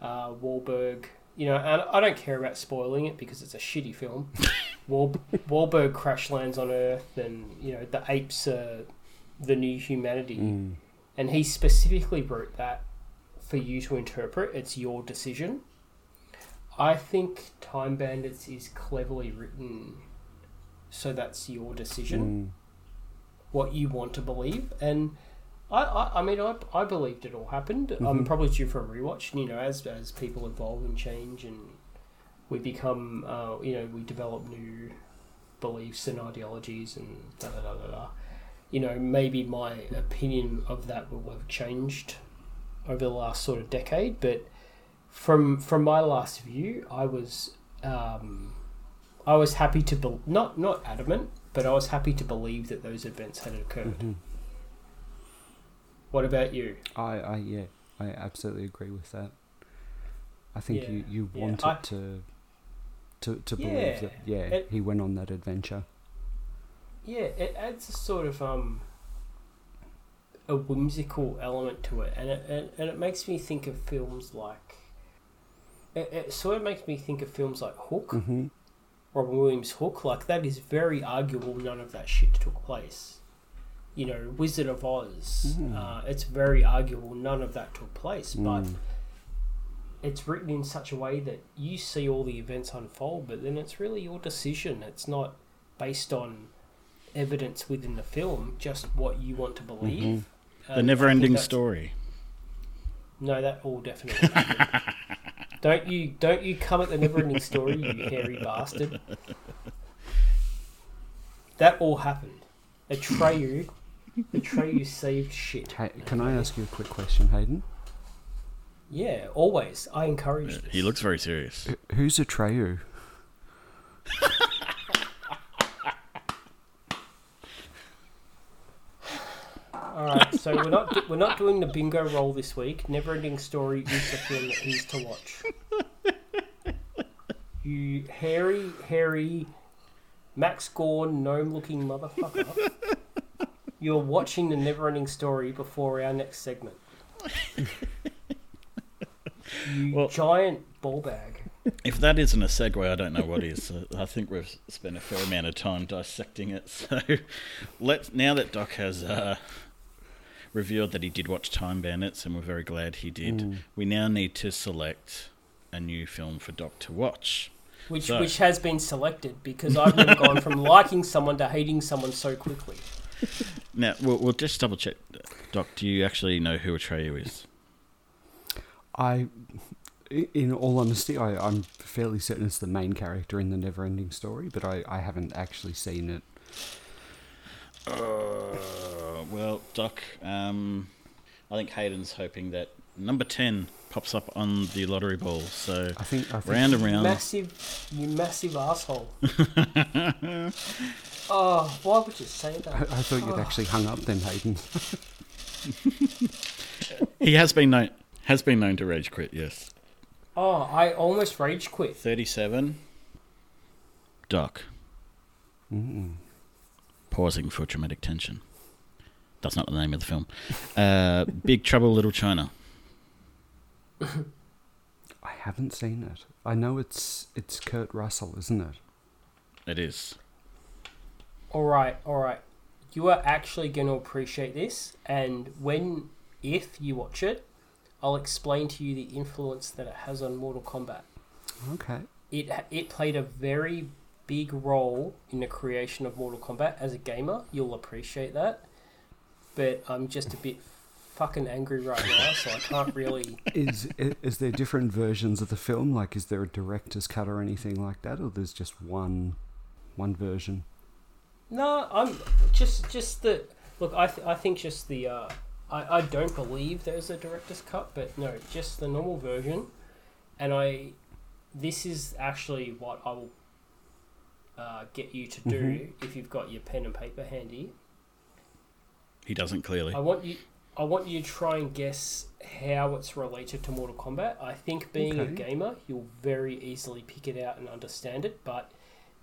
uh, Wahlberg, you know, and I don't care about spoiling it because it's a shitty film. Wal- Wahlberg crash lands on Earth, and you know, the apes are the new humanity, Mm. and he specifically wrote that for you to interpret. It's your decision. I think Time Bandits is cleverly written, so that's your decision Mm. What you want to believe. And I, I, I mean, I, I believed it all happened. I'm Mhm. probably due for a rewatch. You know, as as people evolve and change, and we become, uh, you know, we develop new beliefs and ideologies, and da da da da da. You know, maybe my opinion of that will have changed over the last sort of decade. But from from my last view, I was um, I was happy to be- not not adamant, but I was happy to believe that those events had occurred. Mhm. What about you? I, I, yeah, I absolutely agree with that. I think Yeah, you, you yeah, wanted I- to, to, to believe Yeah, that, yeah, it- he went on that adventure. Yeah, it adds a sort of um a whimsical element to it, and it and, and it makes me think of films like. It, it sort of makes me think of films like Hook, hmm Robin Williams' Hook. Like that is very arguable. None of that shit took place. You know, Wizard of Oz. Mm. Uh, it's very arguable. None of that took place, but Mm. it's written in such a way that you see all the events unfold, but then it's really your decision. It's not based on evidence within the film, just what you want to believe. Mhm. The think never-ending story. No, that all definitely. happened. don't you don't you come at the never-ending story, you hairy bastard. That all happened. Atreyu, Atreyu saved shit. Hey, can I ask you a quick question, Hayden? Yeah, always. I encourage this. He looks very serious. Wh- Who's Atreyu? All right, so we're not we're not doing the bingo roll this week. Neverending Story is the film that he's to watch. You hairy, hairy, Max Gorn, gnome-looking motherfucker. You're watching the Neverending Story before our next segment. You Well- giant ball bag. If that isn't a segue, I don't know what is. Uh, I think we've spent a fair amount of time dissecting it. So, let's now that Doc has uh, revealed that he did watch Time Bandits, and we're very glad he did. Mm. We now need to select a new film for Doc to watch. Which, So- which has been selected because I've never gone from liking someone to hating someone so quickly. Now, we'll, we'll just double check. Doc, do you actually know who Atreyu is? I, i- in all honesty, I, I'm fairly certain it's the main character in the Neverending Story, but I, I haven't actually seen it. Uh, well, Doc, um, I think Hayden's hoping that number 10 pops up on the lottery ball. So, I think I think round and round. Massive, you massive asshole. oh, why would you say that? I thought you'd actually hung up then, Hayden. He has been known has been known to rage quit. Yes, Oh, I almost rage quit. thirty-seven. Doc Mm. Pausing for dramatic tension. That's not the name of the film. Uh, Big Trouble, Little China. I haven't seen it. I know it's it's Kurt Russell, isn't it? It is. All right, all right. You are actually going to appreciate this, and when, if you watch it, I'll explain to you the influence that it has on Mortal Kombat. Okay. It it played a very big role in the creation of Mortal Kombat. As a gamer, you'll appreciate that. But I'm just a bit fucking angry right now, so I can't really. Is is there different versions of the film? Like, is there a director's cut or anything like that, or there's just one one version? No, I'm just just the look. I th- I think just the. Uh, I I don't believe there's a director's cut, but no, just the normal version. And I, this is actually what I will uh, get you to do Mhm. if you've got your pen and paper handy. He doesn't clearly. I want you. I want you to try and guess how it's related to Mortal Kombat. I think being a gamer, you'll very easily pick it out and understand it. But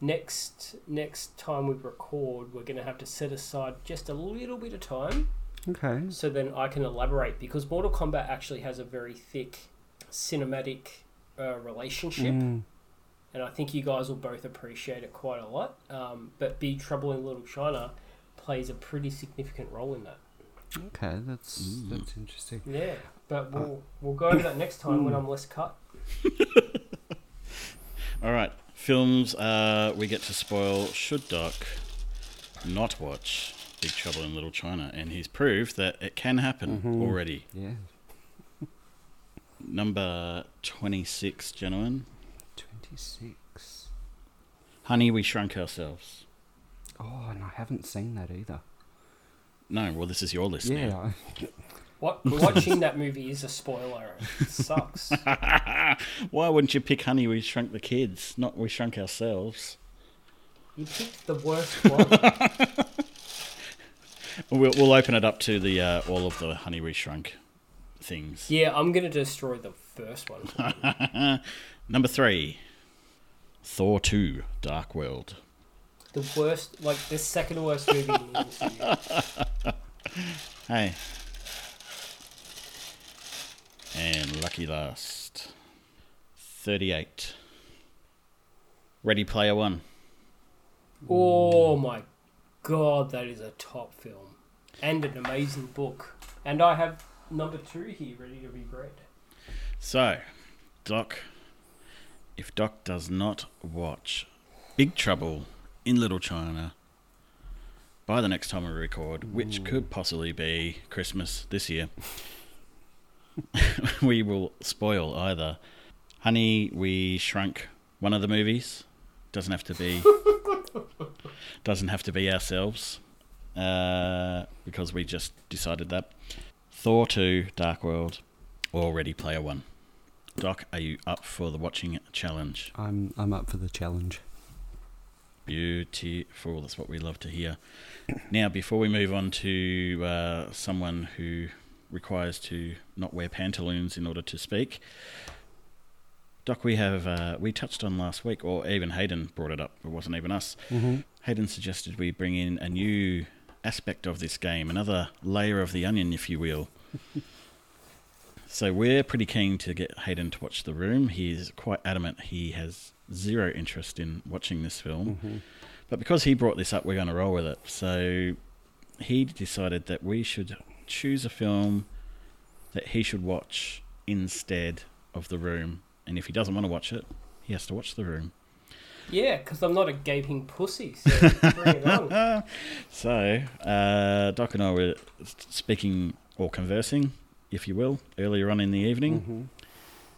next next time we record, we're going to have to set aside just a little bit of time Okay. so then I can elaborate because Mortal Kombat actually has a very thick cinematic uh, relationship, Mm, and I think you guys will both appreciate it quite a lot. Um, but Big Trouble in Little China plays a pretty significant role in that. okay, that's Mm. that's interesting. Yeah, but we'll we'll go over that next time when I'm less cut. All right, films uh, we get to spoil. Should Doc not watch Big Trouble in Little China? And he's proved that it can happen Mhm. already. Yeah. Number 26, gentlemen. Twenty six. Honey, we shrunk ourselves. Oh, and I haven't seen that either. No, well, this is your list yeah. now. I, What, watching that movie is a spoiler. It sucks. Why wouldn't you pick Honey, We Shrunk the Kids? Not We Shrunk Ourselves. You picked the worst one. We'll, we'll open it up to the uh, all of the Honey, We Shrunk things. yeah, I'm gonna destroy the first one. Number three Thor 2 Dark World. The worst, like the second worst movie in the MCU. Hey. And lucky last. 38. Ready Player One. Oh my god, that is a top film and an amazing book. And I have number two here ready to be read. So, Doc, if Doc does not watch Big Trouble in Little China by the next time we record, which could possibly be Christmas this year, we will spoil either Honey, We Shrunk one of the movies. Doesn't have to be. doesn't have to be ourselves, uh, because we just decided that. Thor two, Dark World, or Ready Player One. Doc, are you up for the watching challenge? I'm I'm up for the challenge. Beautiful. That's what we love to hear. Now, before we move on to uh, someone who requires to not wear pantaloons in order to speak, Doc, we have uh, we touched on last week, or even Hayden brought it up. It wasn't even us. Mm-hmm. Hayden suggested we bring in a new aspect of this game, another layer of the onion, if you will. so we're pretty keen to get Hayden to watch The Room. He's quite adamant he has zero interest in watching this film. Mm-hmm. But because he brought this up, we're going to roll with it. So he decided that we should choose a film that he should watch instead of The Room. And if he doesn't want to watch it, he has to watch The Room. Yeah, because I'm not a gaping pussy. So bring it on. So, uh, Doc and I were speaking or conversing, if you will, earlier on in the evening. Mm-hmm.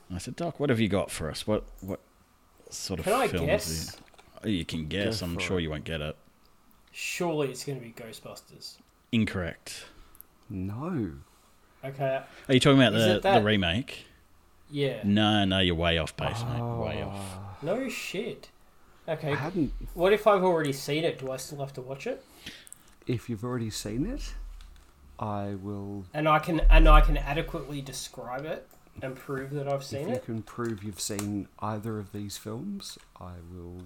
And I said, Doc, what have you got for us? What what sort of Can I films? guess? You, oh, you can guess. Go I'm sure it. you won't get it. Surely it's going to be Ghostbusters. Incorrect. No. Okay. Are you talking about Is the, the remake? Yeah. No, no, you're way off base, mate. Way off. Ah, No shit. I Okay. hadn't. What if I've already seen it? Do I still have to watch it? If you've already seen it, I will. And I can and I can adequately describe it and prove that I've seen it. If you it. can prove you've seen either of these films, I will.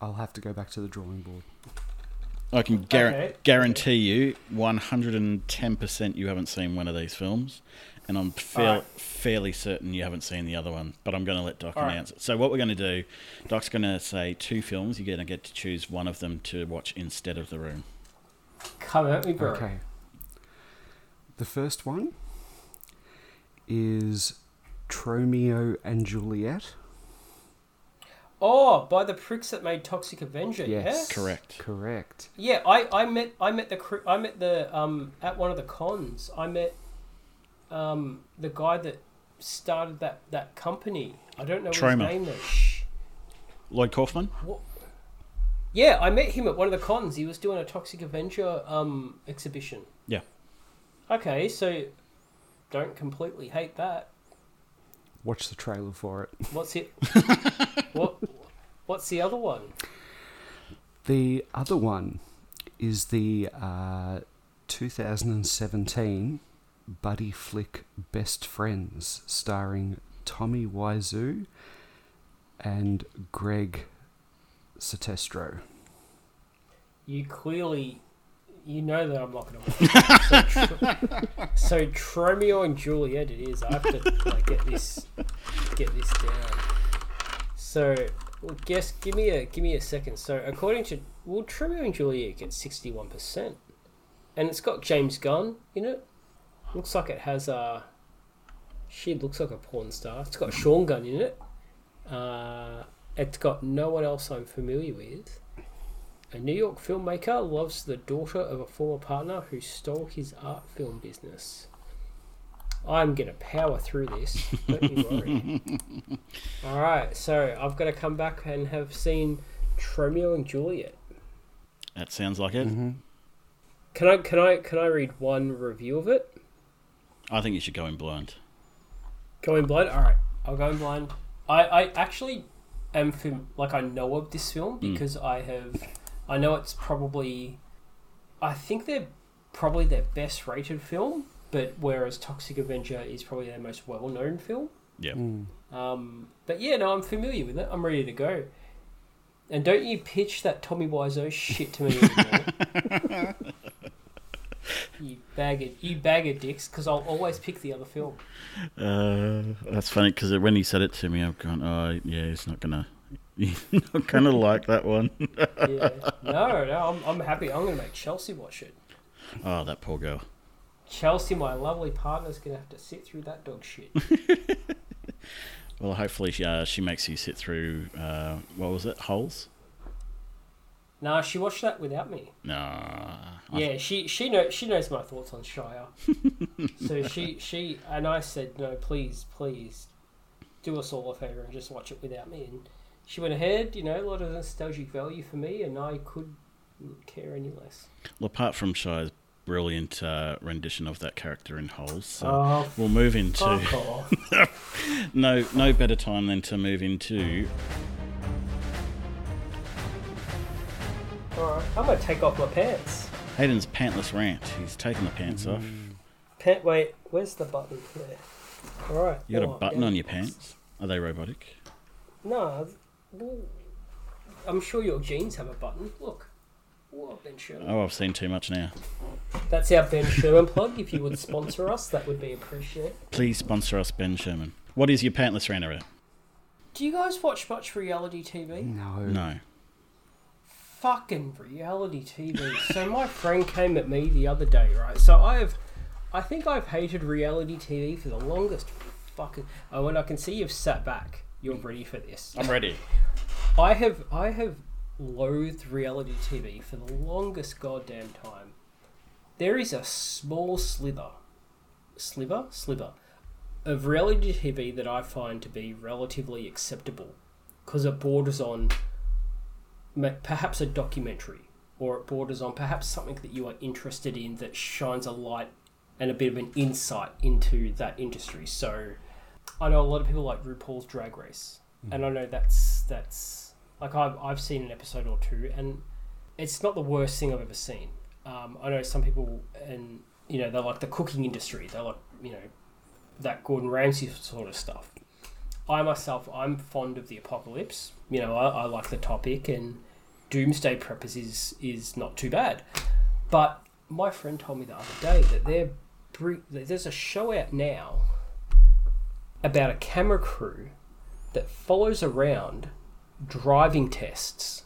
I'll have to go back to the drawing board. I can guar- Okay. guarantee you 110% you haven't seen one of these films. And I'm fair- Alright. fairly certain you haven't seen the other one. But I'm going to let Doc Alright. announce it. So, what we're going to do, Doc's going to say two films. You're going to get to choose one of them to watch instead of The Room. Come at me, bro. Okay. The first one is Tromeo and Juliet. Oh, by the pricks that made Toxic Avenger. Yes. Yeah. Correct. Correct. Yeah, I, I met I met the cr- I met the um at one of the cons. I met um the guy that started that that company. I don't know Troma. his name though. Lloyd Kaufman? What? Yeah, I met him at one of the cons. He was doing a Toxic Avenger um exhibition. Yeah. Okay, so don't completely hate that. Watch the trailer for it. What's it? what? What's the other one? The other one is the uh, 2017 buddy flick Best Friends, starring Tommy Wiseau and Greg Sestero. You clearly, you know that I'm not going to watch. it. So, tr- so Romeo and Juliet it is. I have to like get this, get this down. So, well, guess give me a give me a second. So, according to well, Romeo and Juliet gets sixty one percent, and it's got James Gunn in it. Looks like it has uh She looks like a porn star. It's got Sean Gunn in it. Uh, it's got no one else I'm familiar with. A New York filmmaker loves the daughter of a former partner who stole his art film business. I'm gonna power through this. Don't you worry. All right, so I've got to come back and have seen Romeo and Juliet. That sounds like it. Mm-hmm. Can I can I can I read one review of it? I think you should go in blind. Go in blind. All right, I'll go in blind. I, I actually am fam- like I know of this film because I have. I know it's probably. I think they're probably their best rated film, but whereas Toxic Avenger is probably their most well known film. Yeah. Um, but yeah, no, I'm familiar with it. I'm ready to go. And don't you pitch that Tommy Wiseau shit to me anymore. you bag of, you bag of dicks, because I'll always pick the other film. Uh, that's funny because when he said it to me, I've gone, oh yeah, he's not gonna, he's not gonna like that one. Yeah. No, no, I'm, I'm happy. I'm going to make Chelsea watch it. oh, that poor girl. Chelsea, my lovely partner's going to have to sit through that dog shit. Well, hopefully she, uh, she makes you sit through. Uh, what was it? Holes? Nah, she watched that without me. No. Yeah, she she knows she knows my thoughts on Shia. so she she and I said no, please please, do us all a favour and just watch it without me. And she went ahead. You know, a lot of nostalgic value for me, and I couldn't care any less. Well, apart from Shia's brilliant uh, rendition of that character in Holes, so Oh, we'll move into no no better time than to move into All right, I'm gonna take off my pants. Hayden's pantless rant. He's taking the pants off. Mm. Pant. Wait, where's the button? There. All right. You got oh, a button yeah. on your pants? Are they robotic? No, well, I'm sure your jeans have a button. Look. What Ben Sherman? Oh, I've seen too much now. That's our Ben Sherman plug. If you would sponsor us, that would be appreciated. Please sponsor us, Ben Sherman. What is your pantless rant about? Do you guys watch much reality TV? No. No. Fucking reality TV. so my friend came at me the other day, right? So I've, I think I've hated reality TV for the longest fucking. Oh, and I can see you've sat back. You're ready for this. I'm ready. I have I have loathed reality TV for the longest goddamn time. There is a small slither, sliver, sliver, of reality TV that I find to be relatively acceptable, because it borders on perhaps a documentary, or it borders on perhaps something that you are interested in that shines a light and a bit of an insight into that industry. So, I know a lot of people like RuPaul's Drag Race, and I know that's that's like I've I've seen an episode or two, and it's not the worst thing I've ever seen. Um, I know some people, and you know, they like the cooking industry. They like you know that Gordon Ramsay sort of stuff. I myself, I'm fond of the apocalypse. You know, I, I like the topic, and doomsday preppers is is not too bad. But my friend told me the other day that they're there's a show out now about a camera crew that follows around driving tests.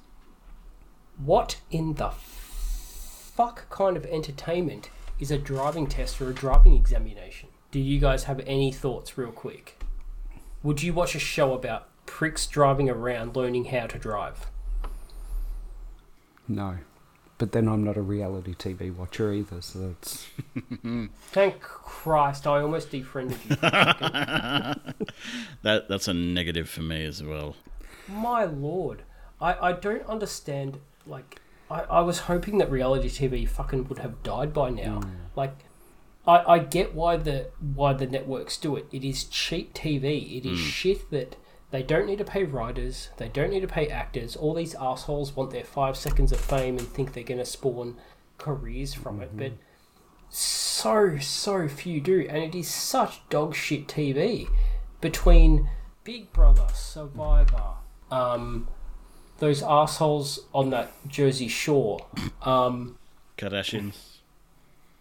What in the fuck kind of entertainment is a driving test or a driving examination? Do you guys have any thoughts, real quick? Would you watch a show about pricks driving around learning how to drive? No. But then I'm not a reality TV watcher either, so that's. Thank Christ, I almost defriended you. That that's a negative for me as well. My lord, I, I don't understand. Like, I, I was hoping that reality TV fucking would have died by now. Mm. Like, I, I get why the why the networks do it. It is cheap TV. It is shit that they don't need to pay writers. They don't need to pay actors. All these assholes want their five seconds of fame and think they're gonna spawn careers from it, but so so few do, and it is such dog shit TV between Big Brother, Survivor, um, those assholes on that Jersey Shore, um, Kardashians.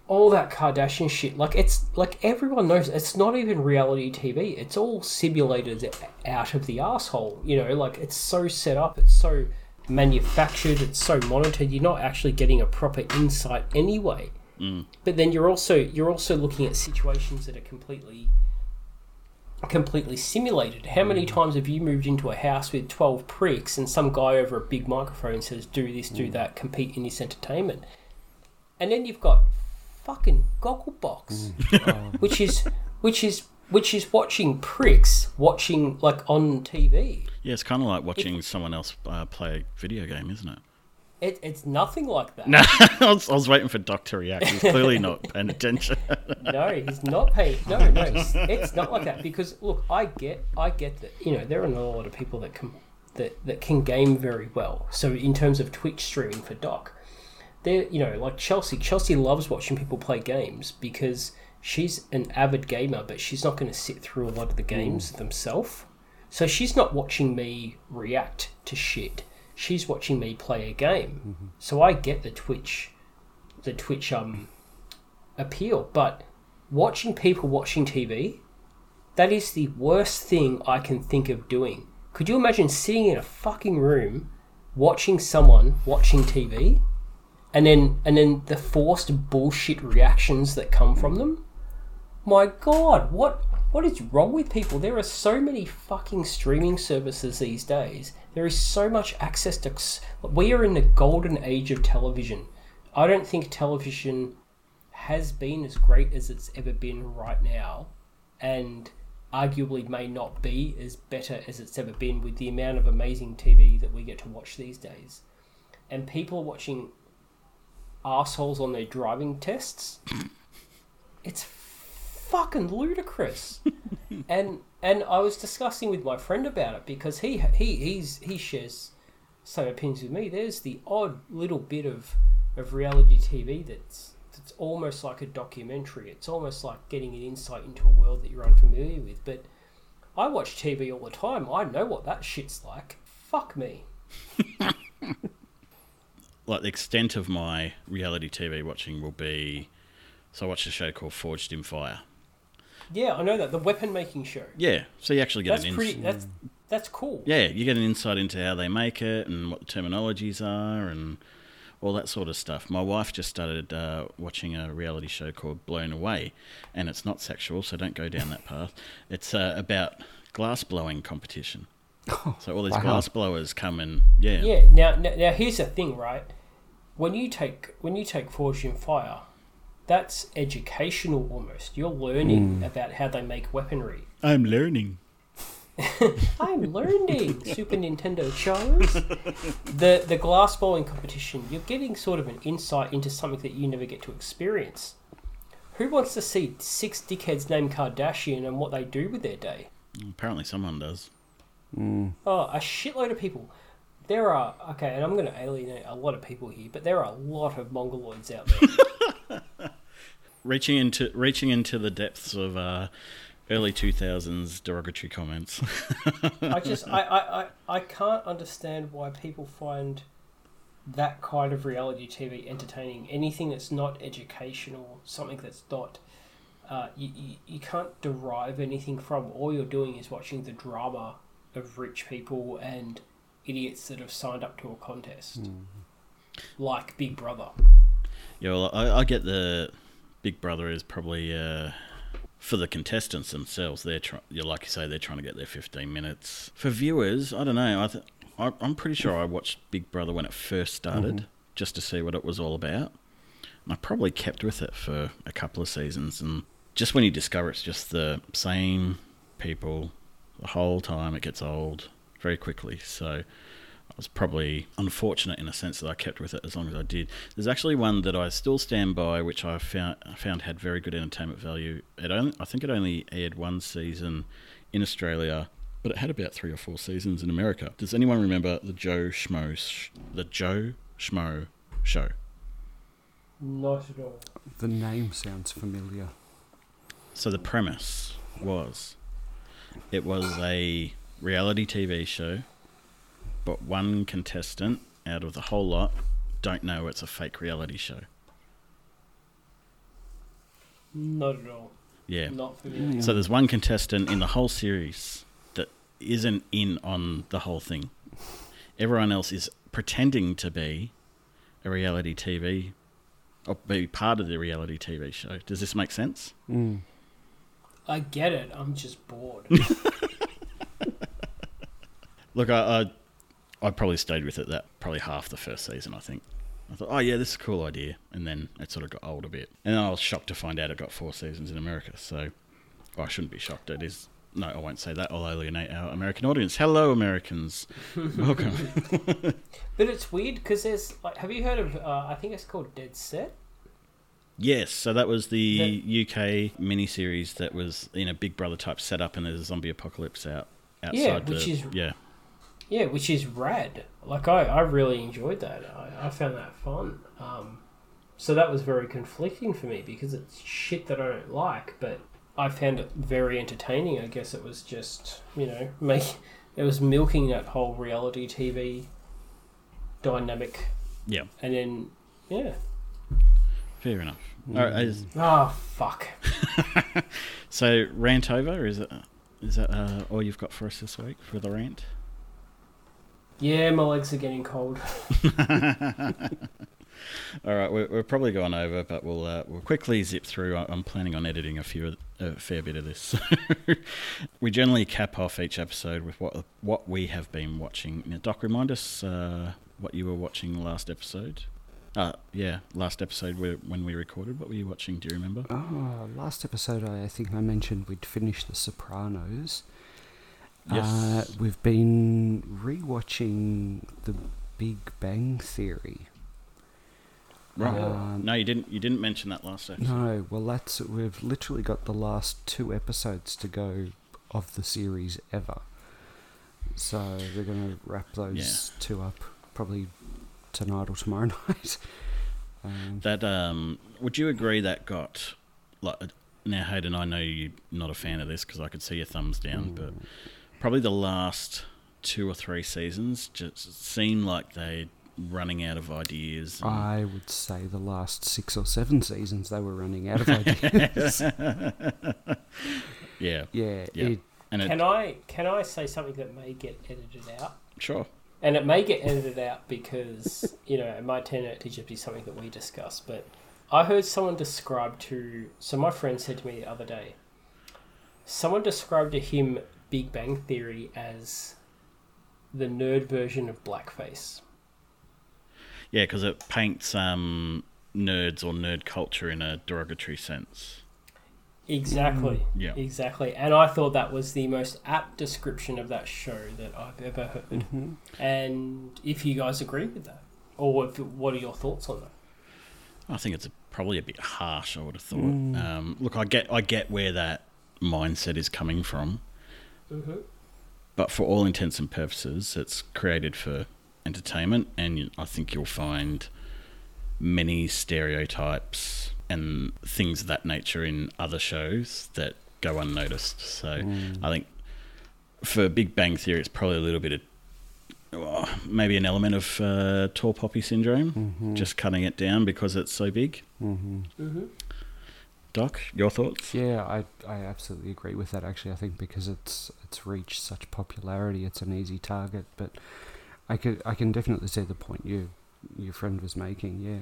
All that Kardashian shit. Like it's like everyone knows it's not even reality TV. It's all simulated out of the asshole. You know, like it's so set up. It's so manufactured. It's so monitored. You're not actually getting a proper insight anyway. Mm. But then you're also you're also looking at situations that are completely completely simulated. How many mm. times have you moved into a house with 12 pricks and some guy over a big microphone says do this, do mm. that, compete in this entertainment? And then you've got fucking Gogglebox, which is which is which is watching pricks watching like on TV. Yeah, it's kind of like watching someone else uh, play a video game, isn't it? It, it's nothing like that. No, I was, I was waiting for Doc to react. He's clearly not paying attention. no, he's not paying. No, no, it's, it's not like that. Because look, I get, I get that. You know, there are not a lot of people that can that that can game very well. So in terms of Twitch streaming for Doc, there, you know, like Chelsea. Chelsea loves watching people play games because she's an avid gamer, but she's not going to sit through a lot of the games themselves. So she's not watching me react to shit. She's watching me play a game. So I get the Twitch, the Twitch um appeal, but watching people watching TV, that is the worst thing I can think of doing. Could you imagine sitting in a fucking room watching someone watching TV and then and then the forced bullshit reactions that come from them? My god, what what is wrong with people? There are so many fucking streaming services these days. There is so much access to we are in the golden age of television. I don't think television has been as great as it's ever been right now, and arguably may not be as better as it's ever been with the amount of amazing TV that we get to watch these days. And people are watching assholes on their driving tests. It's fucking ludicrous. and and I was discussing with my friend about it because he he he's he shares same opinions with me. There's the odd little bit of of reality TV that's it's almost like a documentary. It's almost like getting an insight into a world that you're unfamiliar with. But I watch TV all the time. I know what that shit's like. Fuck me. like the extent of my reality TV watching will be. So I watched a show called Forged in Fire. Yeah, I know that the weapon making show. Yeah, so you actually get That's an ins- pretty. That's that's cool. yeah, you get an insight into how they make it and what the terminologies are and all that sort of stuff. My wife just started uh, watching a reality show called Blown Away, and it's not sexual, so don't go down that path. It's uh, about glass blowing competition. So all these wow. glass blowers come and yeah, Yeah. Now, now, now here's the thing, right? When you take when you take Forged in Fire, that's educational almost. You're learning hmm. about how they make weaponry. I'm learning. I'm learning Super Nintendo shows. The the glass blowing competition, you're getting sort of an insight into something that you never get to experience. Who wants to see six dickheads named Kardashian and what they do with their day? Apparently, someone does. Oh, a shitload of people. There are okay, and I'm going to alienate a lot of people here, but there are a lot of mongoloids out there. Reaching into reaching into the depths of uh, early two thousands derogatory comments. I just I, I, I, I can't understand why people find that kind of reality TV entertaining. Anything that's not educational, something that's not uh, you, you, you can't derive anything from. All you're doing is watching the drama of rich people and idiots that have signed up to a contest, like Big Brother. Yeah, well, I, I get the Big Brother is probably uh, for the contestants themselves. They're trying, you like you say, they're trying to get their fifteen minutes. For viewers, I don't know. I th- I, I'm pretty sure I watched Big Brother when it first started, just to see what it was all about. And I probably kept with it for a couple of seasons, and just when you discover it's just the same people the whole time, it gets old very quickly. So. I was probably unfortunate in a sense that I kept with it as long as I did. There's actually one that I still stand by, which I found I found had very good entertainment value. It only, I think it only aired one season in Australia, but it had about three or four seasons in America. Does anyone remember the Joe Schmo sh- the Joe Schmo show? Not at all. The name sounds familiar. So the premise was it was a reality TV show, but one contestant out of the whole lot don't know it's a fake reality show. Not at all. Yeah. Not familiar. So there's one contestant in the whole series that isn't in on the whole thing. Everyone else is pretending to be a reality TV or be part of the reality TV show. Does this make sense? Mm. I get it. I'm just bored. Look, I, I I probably stayed with it that probably half the first season. I think I thought, oh yeah, this is a cool idea, and then it sort of got old a bit. And then I was shocked to find out it got four seasons in America. So well, I shouldn't be shocked. It is no, I won't say that. I'll alienate our American audience. Hello, Americans. Welcome. But it's weird because there's like, have you heard of? Uh, I think it's called Dead Set. Yes, so that was the UK miniseries that was in a Big Brother type setup, and there's a zombie apocalypse out outside Yeah, the which is- yeah. Yeah, which is rad. Like I, I really enjoyed that. I, I found that fun. Um, so that was very conflicting for me because it's shit that I don't like, but I found it very entertaining. I guess it was just you know make it was milking that whole reality TV dynamic, Yeah, and then yeah. Fair enough. All right, is- Oh fuck. so rant over is it? Is that uh, all you've got for us this week for the rant? Yeah, my legs are getting cold. All right, we're, we're probably going over, but we'll uh, we'll quickly zip through. I- I'm planning on editing a few a fair bit of this. we generally cap off each episode with what what we have been watching. Now, Doc, remind us uh, what you were watching last episode. Uh, yeah, last episode where, when we recorded. What were you watching? Do you remember? Oh, last episode I think I mentioned we'd finished The Sopranos. Yes. Uh, we've been rewatching The Big Bang Theory. Right. Um, no, you didn't. You didn't mention that last episode. No, well that's we've literally got the last two episodes to go of the series ever. So we're gonna wrap those two up probably tonight or tomorrow night. Um, That um, would you agree that got like now Hayden? I know you're not a fan of this because I could see your thumbs down, but probably the last two or three seasons just seemed like they running out of ideas. and- I would say the last six or seven seasons they were running out of ideas. yeah, yeah, Yeah. it, and it, Can I can I say something that may get edited out? sure. And it may get edited out because, you know, it might turn out to just be something that we discuss. But I heard someone describe to. So my friend said to me the other day, someone described to him Big Bang Theory as the nerd version of blackface. Yeah, because it paints um, nerds or nerd culture in a derogatory sense. Exactly. Yeah. Exactly. And I thought that was the most apt description of that show that I've ever heard. mhm. And if you guys agree with that, or if, what are your thoughts on that? I think it's a, probably a bit harsh. I would have thought. Mm. Um, look, I get I get where that mindset is coming from. Mm-hmm. but for all intents and purposes, it's created for entertainment, and I think you'll find many stereotypes and things of that nature in other shows that go unnoticed. So Mm. I think for Big Bang Theory, it's probably a little bit of oh, maybe an element of uh, tall poppy syndrome, Mhm. just cutting it down because it's so big. Mhm. Mm-hmm. Doc, your thoughts? Yeah, I I absolutely agree with that. Actually, I think because it's it's reached such popularity, it's an easy target. But I could I can definitely see the point you your friend was making. Yeah,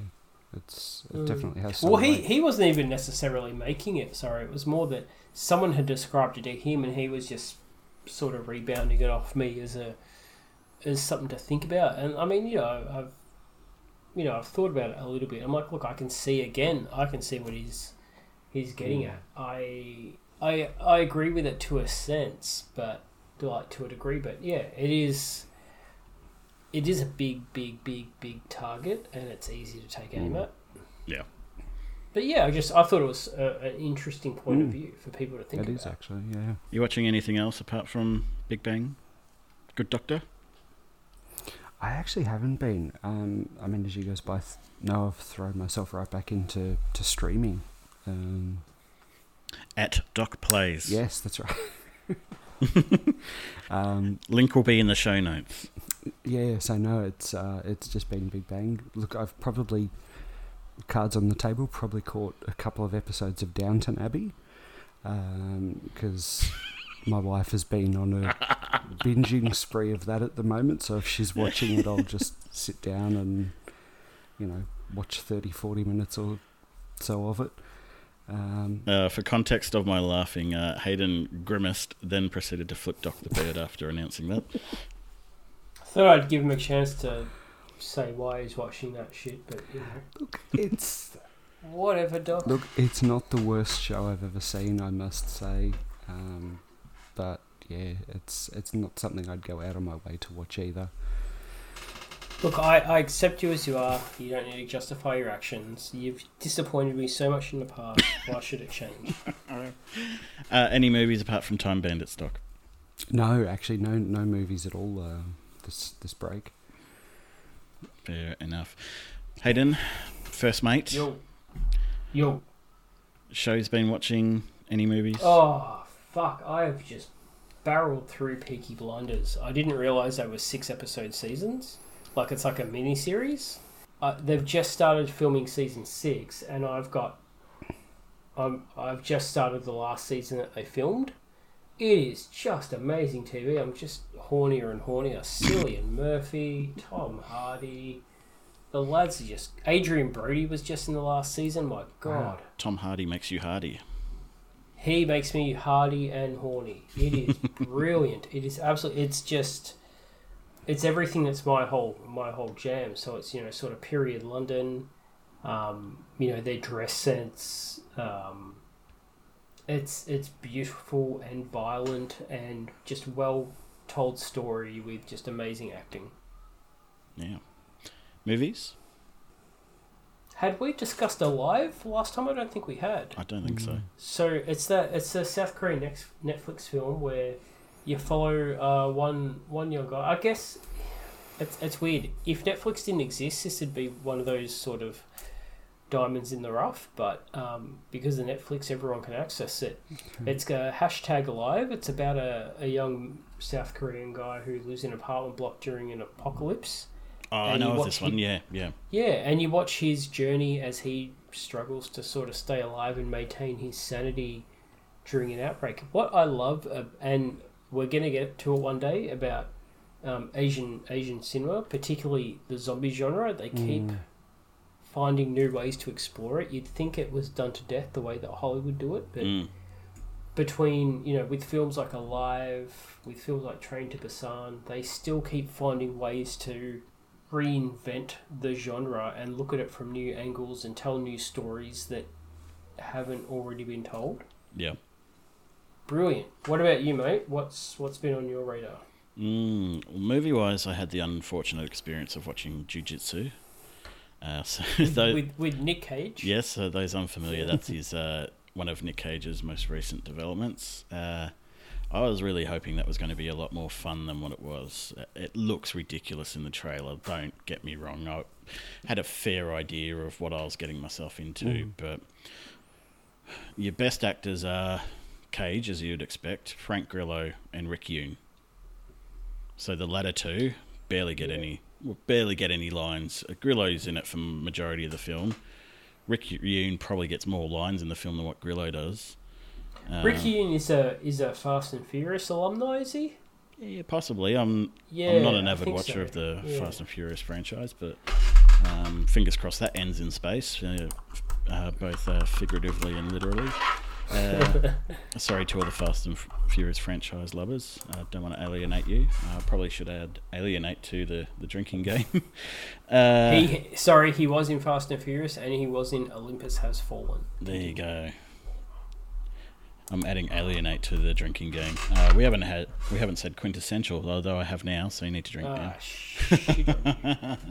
it's it Mm. definitely has. Well, he, he wasn't even necessarily making it. Sorry, it was more that someone had described it to him, and he was just sort of rebounding it off me as a as something to think about. And I mean, you know, I've you know I've thought about it a little bit. I'm like, look, I can see again. I can see what he's he's getting Mm. at. I I I agree with it to a sense, but like to a degree. But yeah, it is. It is a big, big, big, big target, and it's easy to take aim Mm. at. Yeah. But yeah, I just I thought it was a, an interesting point of Mm. view for people to think It is about. actually. Yeah. You watching anything else apart from Big Bang? Good Doctor? I actually haven't been. Um, I mean, as you guys both know, I've thrown myself right back into to streaming. Um, At Doc Plays. yes, that's right. um, Link will be in the show notes. Yeah, so no, it's uh, it's just been Big Bang. Look, I've probably cards on the table. Probably caught a couple of episodes of Downton Abbey because my wife has been on a binging spree of that at the moment. So if she's watching it, I'll just sit down and you know watch 30, 40 minutes or so of it. Um, Uh, for context of my laughing, uh, Hayden grimaced, then proceeded to flip Doc the bird after announcing that. Thought I'd give him a chance to say why he's watching that shit, but you know, look, it's whatever, doc. Look, it's not the worst show I've ever seen, I must say. Um, but yeah, it's it's not something I'd go out of my way to watch either. Look, I, I accept you as you are. You don't need to justify your actions. You've disappointed me so much in the past. Why should it change? Uh, any movies apart from Time Bandits Doc? No, actually, no no movies at all uh, this this break. Fair enough. Hayden, first mate, Yo. Yo. show's been watching any movies? Oh, fuck. I have just barreled through Peaky Blinders. I didn't realise they were six episode seasons. Like, it's like a mini series. Uh, they've just started filming season six, and I've got. Um, I've just started the last season that they filmed. It is just amazing TV. I'm just hornier and hornier. Cillian Murphy, Tom Hardy. The lads are just. Adrien Brody was just in the last season. My God. Tom Hardy makes you hardy. He makes me hardy and horny. It is brilliant. It is absolutely. It's just. It's everything that's my whole my whole jam. So it's you know sort of period London, um, you know their dress sense. Um, it's it's beautiful and violent and just well told story with just amazing acting. Yeah. Movies? Had we discussed Alive last time? I don't think we had. I don't think so. So it's that it's a South Korean nex- Netflix film where you follow uh, one one young guy. I guess it's it's weird. If Netflix didn't exist, this would be one of those sort of diamonds in the rough. But um, because of Netflix, everyone can access it. It's a hashtag alive. It's about a, a young South Korean guy who lives in an apartment block during an apocalypse. Oh, I know of this one. Yeah, yeah. Yeah, and you watch his journey as he struggles to sort of stay alive and maintain his sanity during an outbreak. What I love, uh, and we're going to get to it one day about um, Asian Asian cinema, particularly the zombie genre. They keep Mm. Finding new ways to explore it. You'd think it was done to death the way that Hollywood do it, but Mm. between you know with films like Alive, with films like Train to Busan, they still keep finding ways to reinvent the genre and look at it from new angles and tell new stories that haven't already been told. Yeah. Brilliant. What about you, mate? What's what's been on your radar? Mm, movie wise, I had the unfortunate experience of watching Jiu Jitsu. Uh, so tho- with with Nick Cage. yes, so those unfamiliar, that's his uh, one of Nick Cage's most recent developments. Uh, I was really hoping that was going to be a lot more fun than what it was. Uh, It looks ridiculous in the trailer. Don't get me wrong. I had a fair idea of what I was getting myself into, Mm. but your best actors are Cage, as you'd expect, Frank Grillo, and Rick Yune. So the latter two barely get Yeah. any, barely get any lines. Uh, Grillo's in it for the majority of the film. Rick Yune probably gets more lines in the film than what Grillo does. Um, Rick Yune is a is a Fast and Furious alumni, is he? Yeah, possibly. I'm Yeah, I'm not an avid watcher so. of the Yeah. Fast and Furious franchise, but um, fingers crossed that ends in space, uh, uh, both uh, figuratively and literally. Uh, sorry to all the Fast and Furious franchise lovers. I don't want to alienate you. I probably should add alienate to the, the drinking game. uh, he sorry, he was in Fast and Furious, and he was in Olympus Has Fallen. There you go. I'm adding alienate to the drinking game. Uh, we haven't had we haven't said quintessential, although I have now, so you need to drink now. Ah.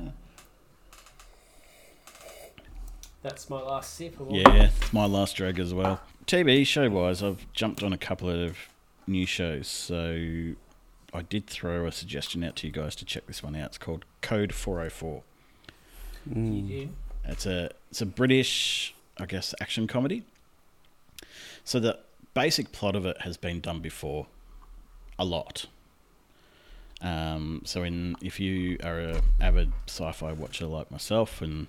That's my last sip. Of all- Yeah, it's my last drag as well. TV show wise, I've jumped on a couple of new shows, so I did throw a suggestion out to you guys to check this one out. It's called Code 404. Mm. It's a it's a British, I guess, action comedy. So the basic plot of it has been done before, a lot. Um, so in if you are a avid sci-fi watcher like myself, and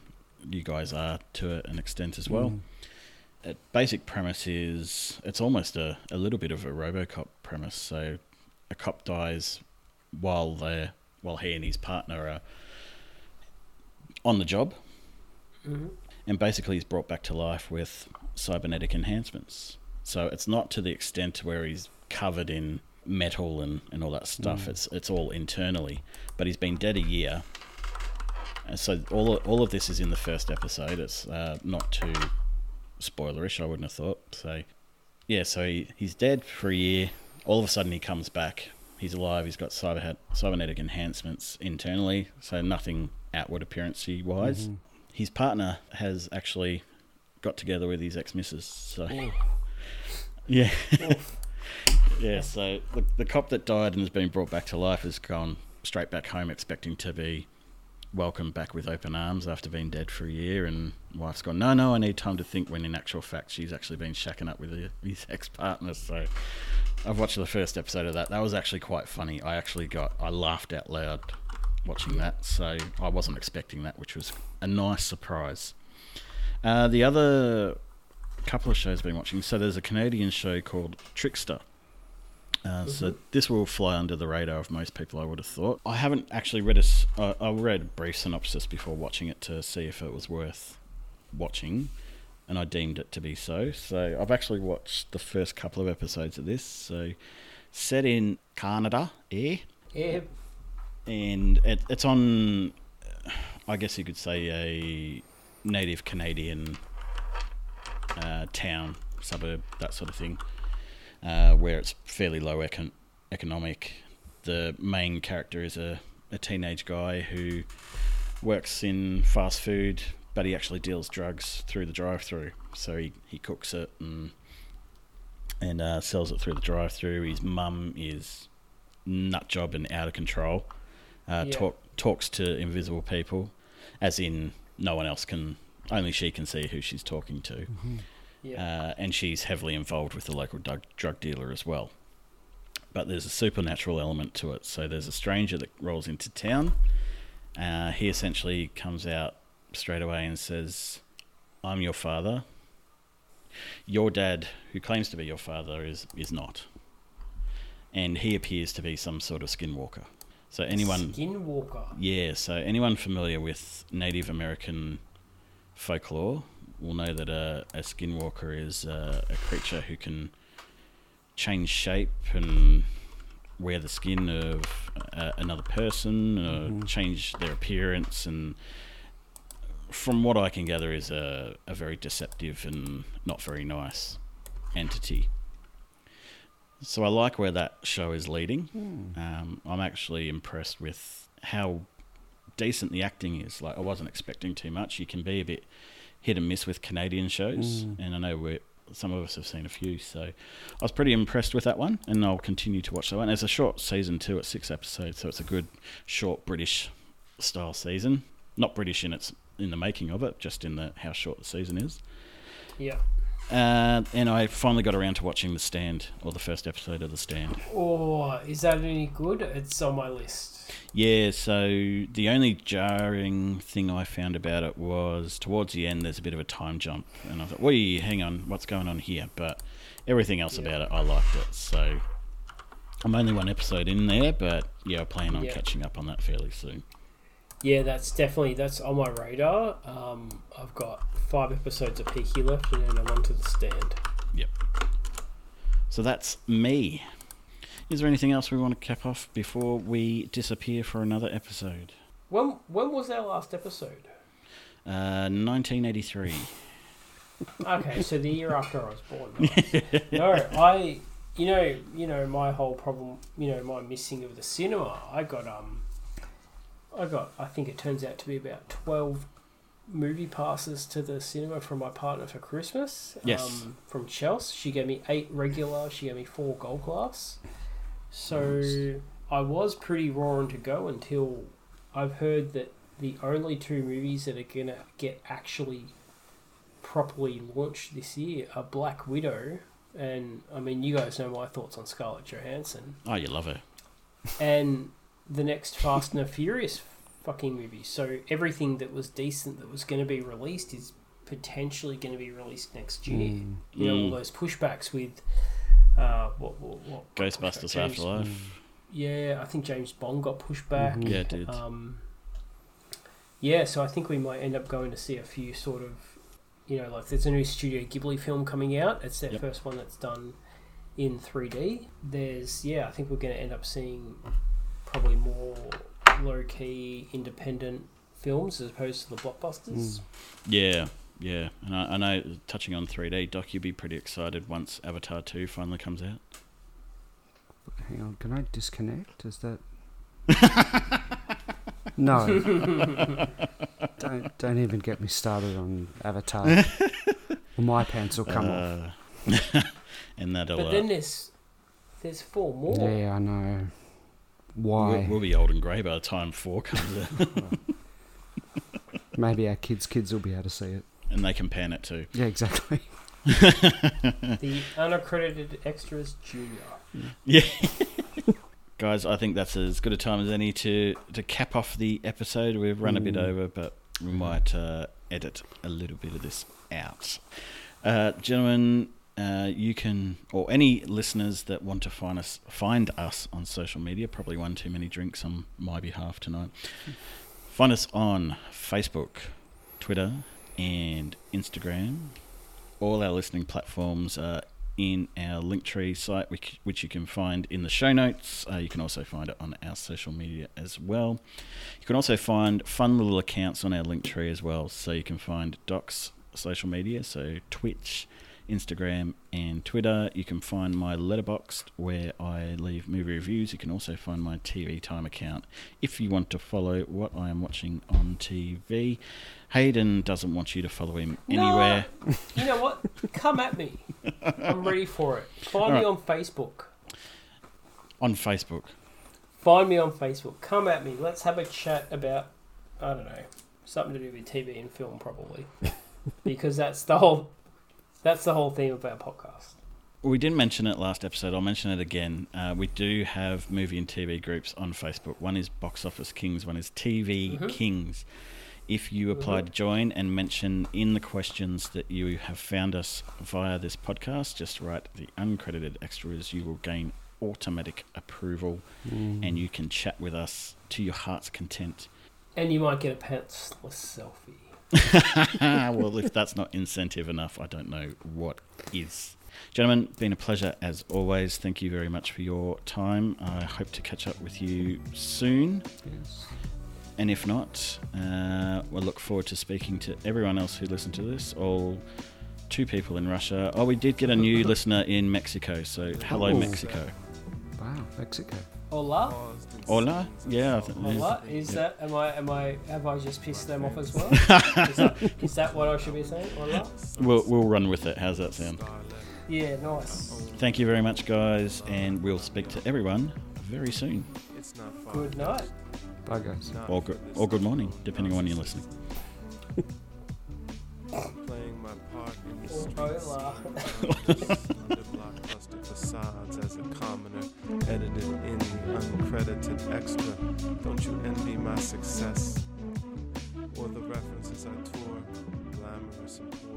you guys are to an extent as well, Mm. Basic premise is it's almost a, a little bit of a RoboCop premise. So a cop dies while they while he and his partner are on the job, hmm and basically he's brought back to life with cybernetic enhancements. So it's not to the extent where he's covered in metal and, and all that stuff. Mm. It's it's all internally, but he's been dead a year. And so all all of this is in the first episode. It's uh, not too spoilerish, I wouldn't have thought. So yeah, so he, he's dead for a year. all of a sudden he comes back. He's alive. He's got cyber cybernetic enhancements internally, so nothing outward appearancey wise. Mm-hmm. His partner has actually got together with his ex missus. So yeah, yeah. So the, the cop that died and has been brought back to life has gone straight back home, expecting to be welcomed back with open arms after being dead for a year. And wife's gone, no, no, I need time to think. When in actual fact, she's actually been shacking up with his ex partner. So I've watched the first episode of that. That was actually quite funny. I actually got, I laughed out loud watching that. So I wasn't expecting that, which was a nice surprise. Uh, the other couple of shows I've been watching. So there's a Canadian show called Trickster. Uh, So this will fly under the radar of most people, I would have thought. I haven't actually read a. I I read a brief synopsis before watching it to see if it was worth watching, and I deemed it to be so. So I've actually watched the first couple of episodes of this. So set in Canada, eh? Yeah. and it, it's on, I guess you could say, a native Canadian uh, town, suburb, that sort of thing, uh, where it's fairly low econ- economic. The main character is a, a teenage guy who works in fast food, but he actually deals drugs through the drive-through. So he, he cooks it and and uh, sells it through the drive-through. His mum is nut job and out of control. Uh, Yeah. talk, talks to invisible people, as in no one else can, only she can see who she's talking to. Yeah. Uh, and she's heavily involved with the local drug, drug dealer as well. But there's a supernatural element to it. So there's a stranger that rolls into town. Uh, he essentially comes out straight away and says, I'm your father. Your dad, who claims to be your father, is, is not. And he appears to be some sort of skinwalker. So anyone Skinwalker. yeah, so anyone familiar with Native American folklore will know that a, a skinwalker is uh, a creature who can change shape and wear the skin of uh, another person, or change their appearance, and from what I can gather, is a, a very deceptive and not very nice entity. So I like where that show is leading. Um, I'm actually impressed with how decent the acting is. Like I wasn't expecting too much. You can be a bit hit and miss with Canadian shows, mm. and I know we some of us have seen a few. So I was pretty impressed with that one, and I'll continue to watch that one. It's a short season too, it's six episodes, so it's a good short British style season. Not British in its in the making of it, just in the how short the season is. Yeah. Uh, and I finally got around to watching The Stand, or the first episode of The Stand. Or is that any good? It's on my list. Yeah, so the only jarring thing I found about it was towards the end there's a bit of a time jump, and I thought, "Wait, hang on, what's going on here?" But everything else Yeah. about it, I liked it. So I'm only one episode in there, but yeah, I plan on Yeah. catching up on that fairly soon. Yeah, that's definitely that's on my radar. Um, I've got five episodes of Peaky left, and then I'm on to the stand. Yep. So that's me. Is there anything else we want to cap off before we disappear for another episode? When when was our last episode? Uh, 1983. Okay, so the year after I was born. Nice. no, I, you know, you know, my whole problem, you know, my missing of the cinema. I got um, I got. I think it turns out to be about twelve movie passes to the cinema from my partner for Christmas. Yes. Um, from Chelsea, she gave me eight regular. She gave me four gold class. So I was pretty roaring to go until I've heard that the only two movies that are gonna get actually properly launched this year are Black Widow, and I mean you guys know my thoughts on Scarlett Johansson, Oh, you love her. and the next Fast and the Furious fucking movie. So everything that was decent that was going to be released is potentially going to be released next year. Mm. You know all Mm. those pushbacks with uh, what, what, what Ghostbusters James- Afterlife. Yeah, I think James Bond got pushed back. Mhm. Yeah, it did. Um, yeah, so I think we might end up going to see a few sort of, you know, like there's a new Studio Ghibli film coming out. It's their Yep. first one that's done in 3D. There's, yeah, I think we're going to end up seeing probably more low key independent films as opposed to the blockbusters. Mm. Yeah, yeah. And I, I know, touching on 3D, Doc, you'll be pretty excited once Avatar 2 finally comes out. Hang on, can I disconnect? Is that. no. don't, don't even get me started on Avatar. well, my pants will come off. Uh, and that'll. But uh, then there's there's four more. Yeah, I know. We'll, we'll be old and grey by the time four comes out. Maybe our kids' kids will be able to see it. and they can pan it too. Yeah, exactly. The unaccredited extras junior. Yeah. Guys, I think that's as good a time as any to, to cap off the episode. We've run a bit Mm. over, but we might uh, edit a little bit of this out. Uh, gentlemen, uh, you can, or any listeners that want to find us, find us on social media. Probably one too many drinks on my behalf tonight. Find us on Facebook, Twitter, and Instagram. All our listening platforms are in our Linktree site, which, which you can find in the show notes. Uh, you can also find it on our social media as well. You can also find fun little accounts on our Linktree as well. So you can find Doc's social media, so Twitch, Instagram, and Twitter. You can find my Letterboxd where I leave movie reviews. You can also find my TV Time account if you want to follow what I am watching on TV. Hayden doesn't want you to follow him No. anywhere. You know what? Come at me. I'm ready for it. Find me on Facebook. On Facebook. Find me on Facebook. Come at me. Let's have a chat about I don't know something to do with TV and film probably, because that's the whole that's the whole theme of our podcast. We didn't mention it last episode. I'll mention it again. Uh, we do have movie and TV groups on Facebook. One is Box Office Kings. One is TV Mhm. Kings. If you apply Mhm. to join and mention in the questions that you have found us via this podcast, just write the uncredited extras. You will gain automatic approval, Mm. and you can chat with us to your heart's content. And you might get a pantsless selfie. well, if that's not incentive enough, I don't know what is. Gentlemen, been a pleasure as always. Thank you very much for your time. I hope to catch up with you soon. Yes. And if not, uh, we'll look forward to speaking to everyone else who listened to this. All two people in Russia. Oh, we did get a new listener in Mexico. So hello, Oh. Mexico. Wow, Mexico. Hola, Hola. Yeah. I think- hola. Is Yeah. that am I am I have I just pissed them off as well? is, that, is that what I should be saying? Hola. We'll, we'll run with it. How's that sound? Yeah, nice. Thank you very much, guys, and we'll speak to everyone very soon. It's not far. Good night. Bye, guys. Or good, or good morning, depending on when you're listening. playing my part in the streets. Hola. Under blockbuster facades as a commoner, edited in the uncredited extra. Don't you envy my success or the references I tour? glamorous and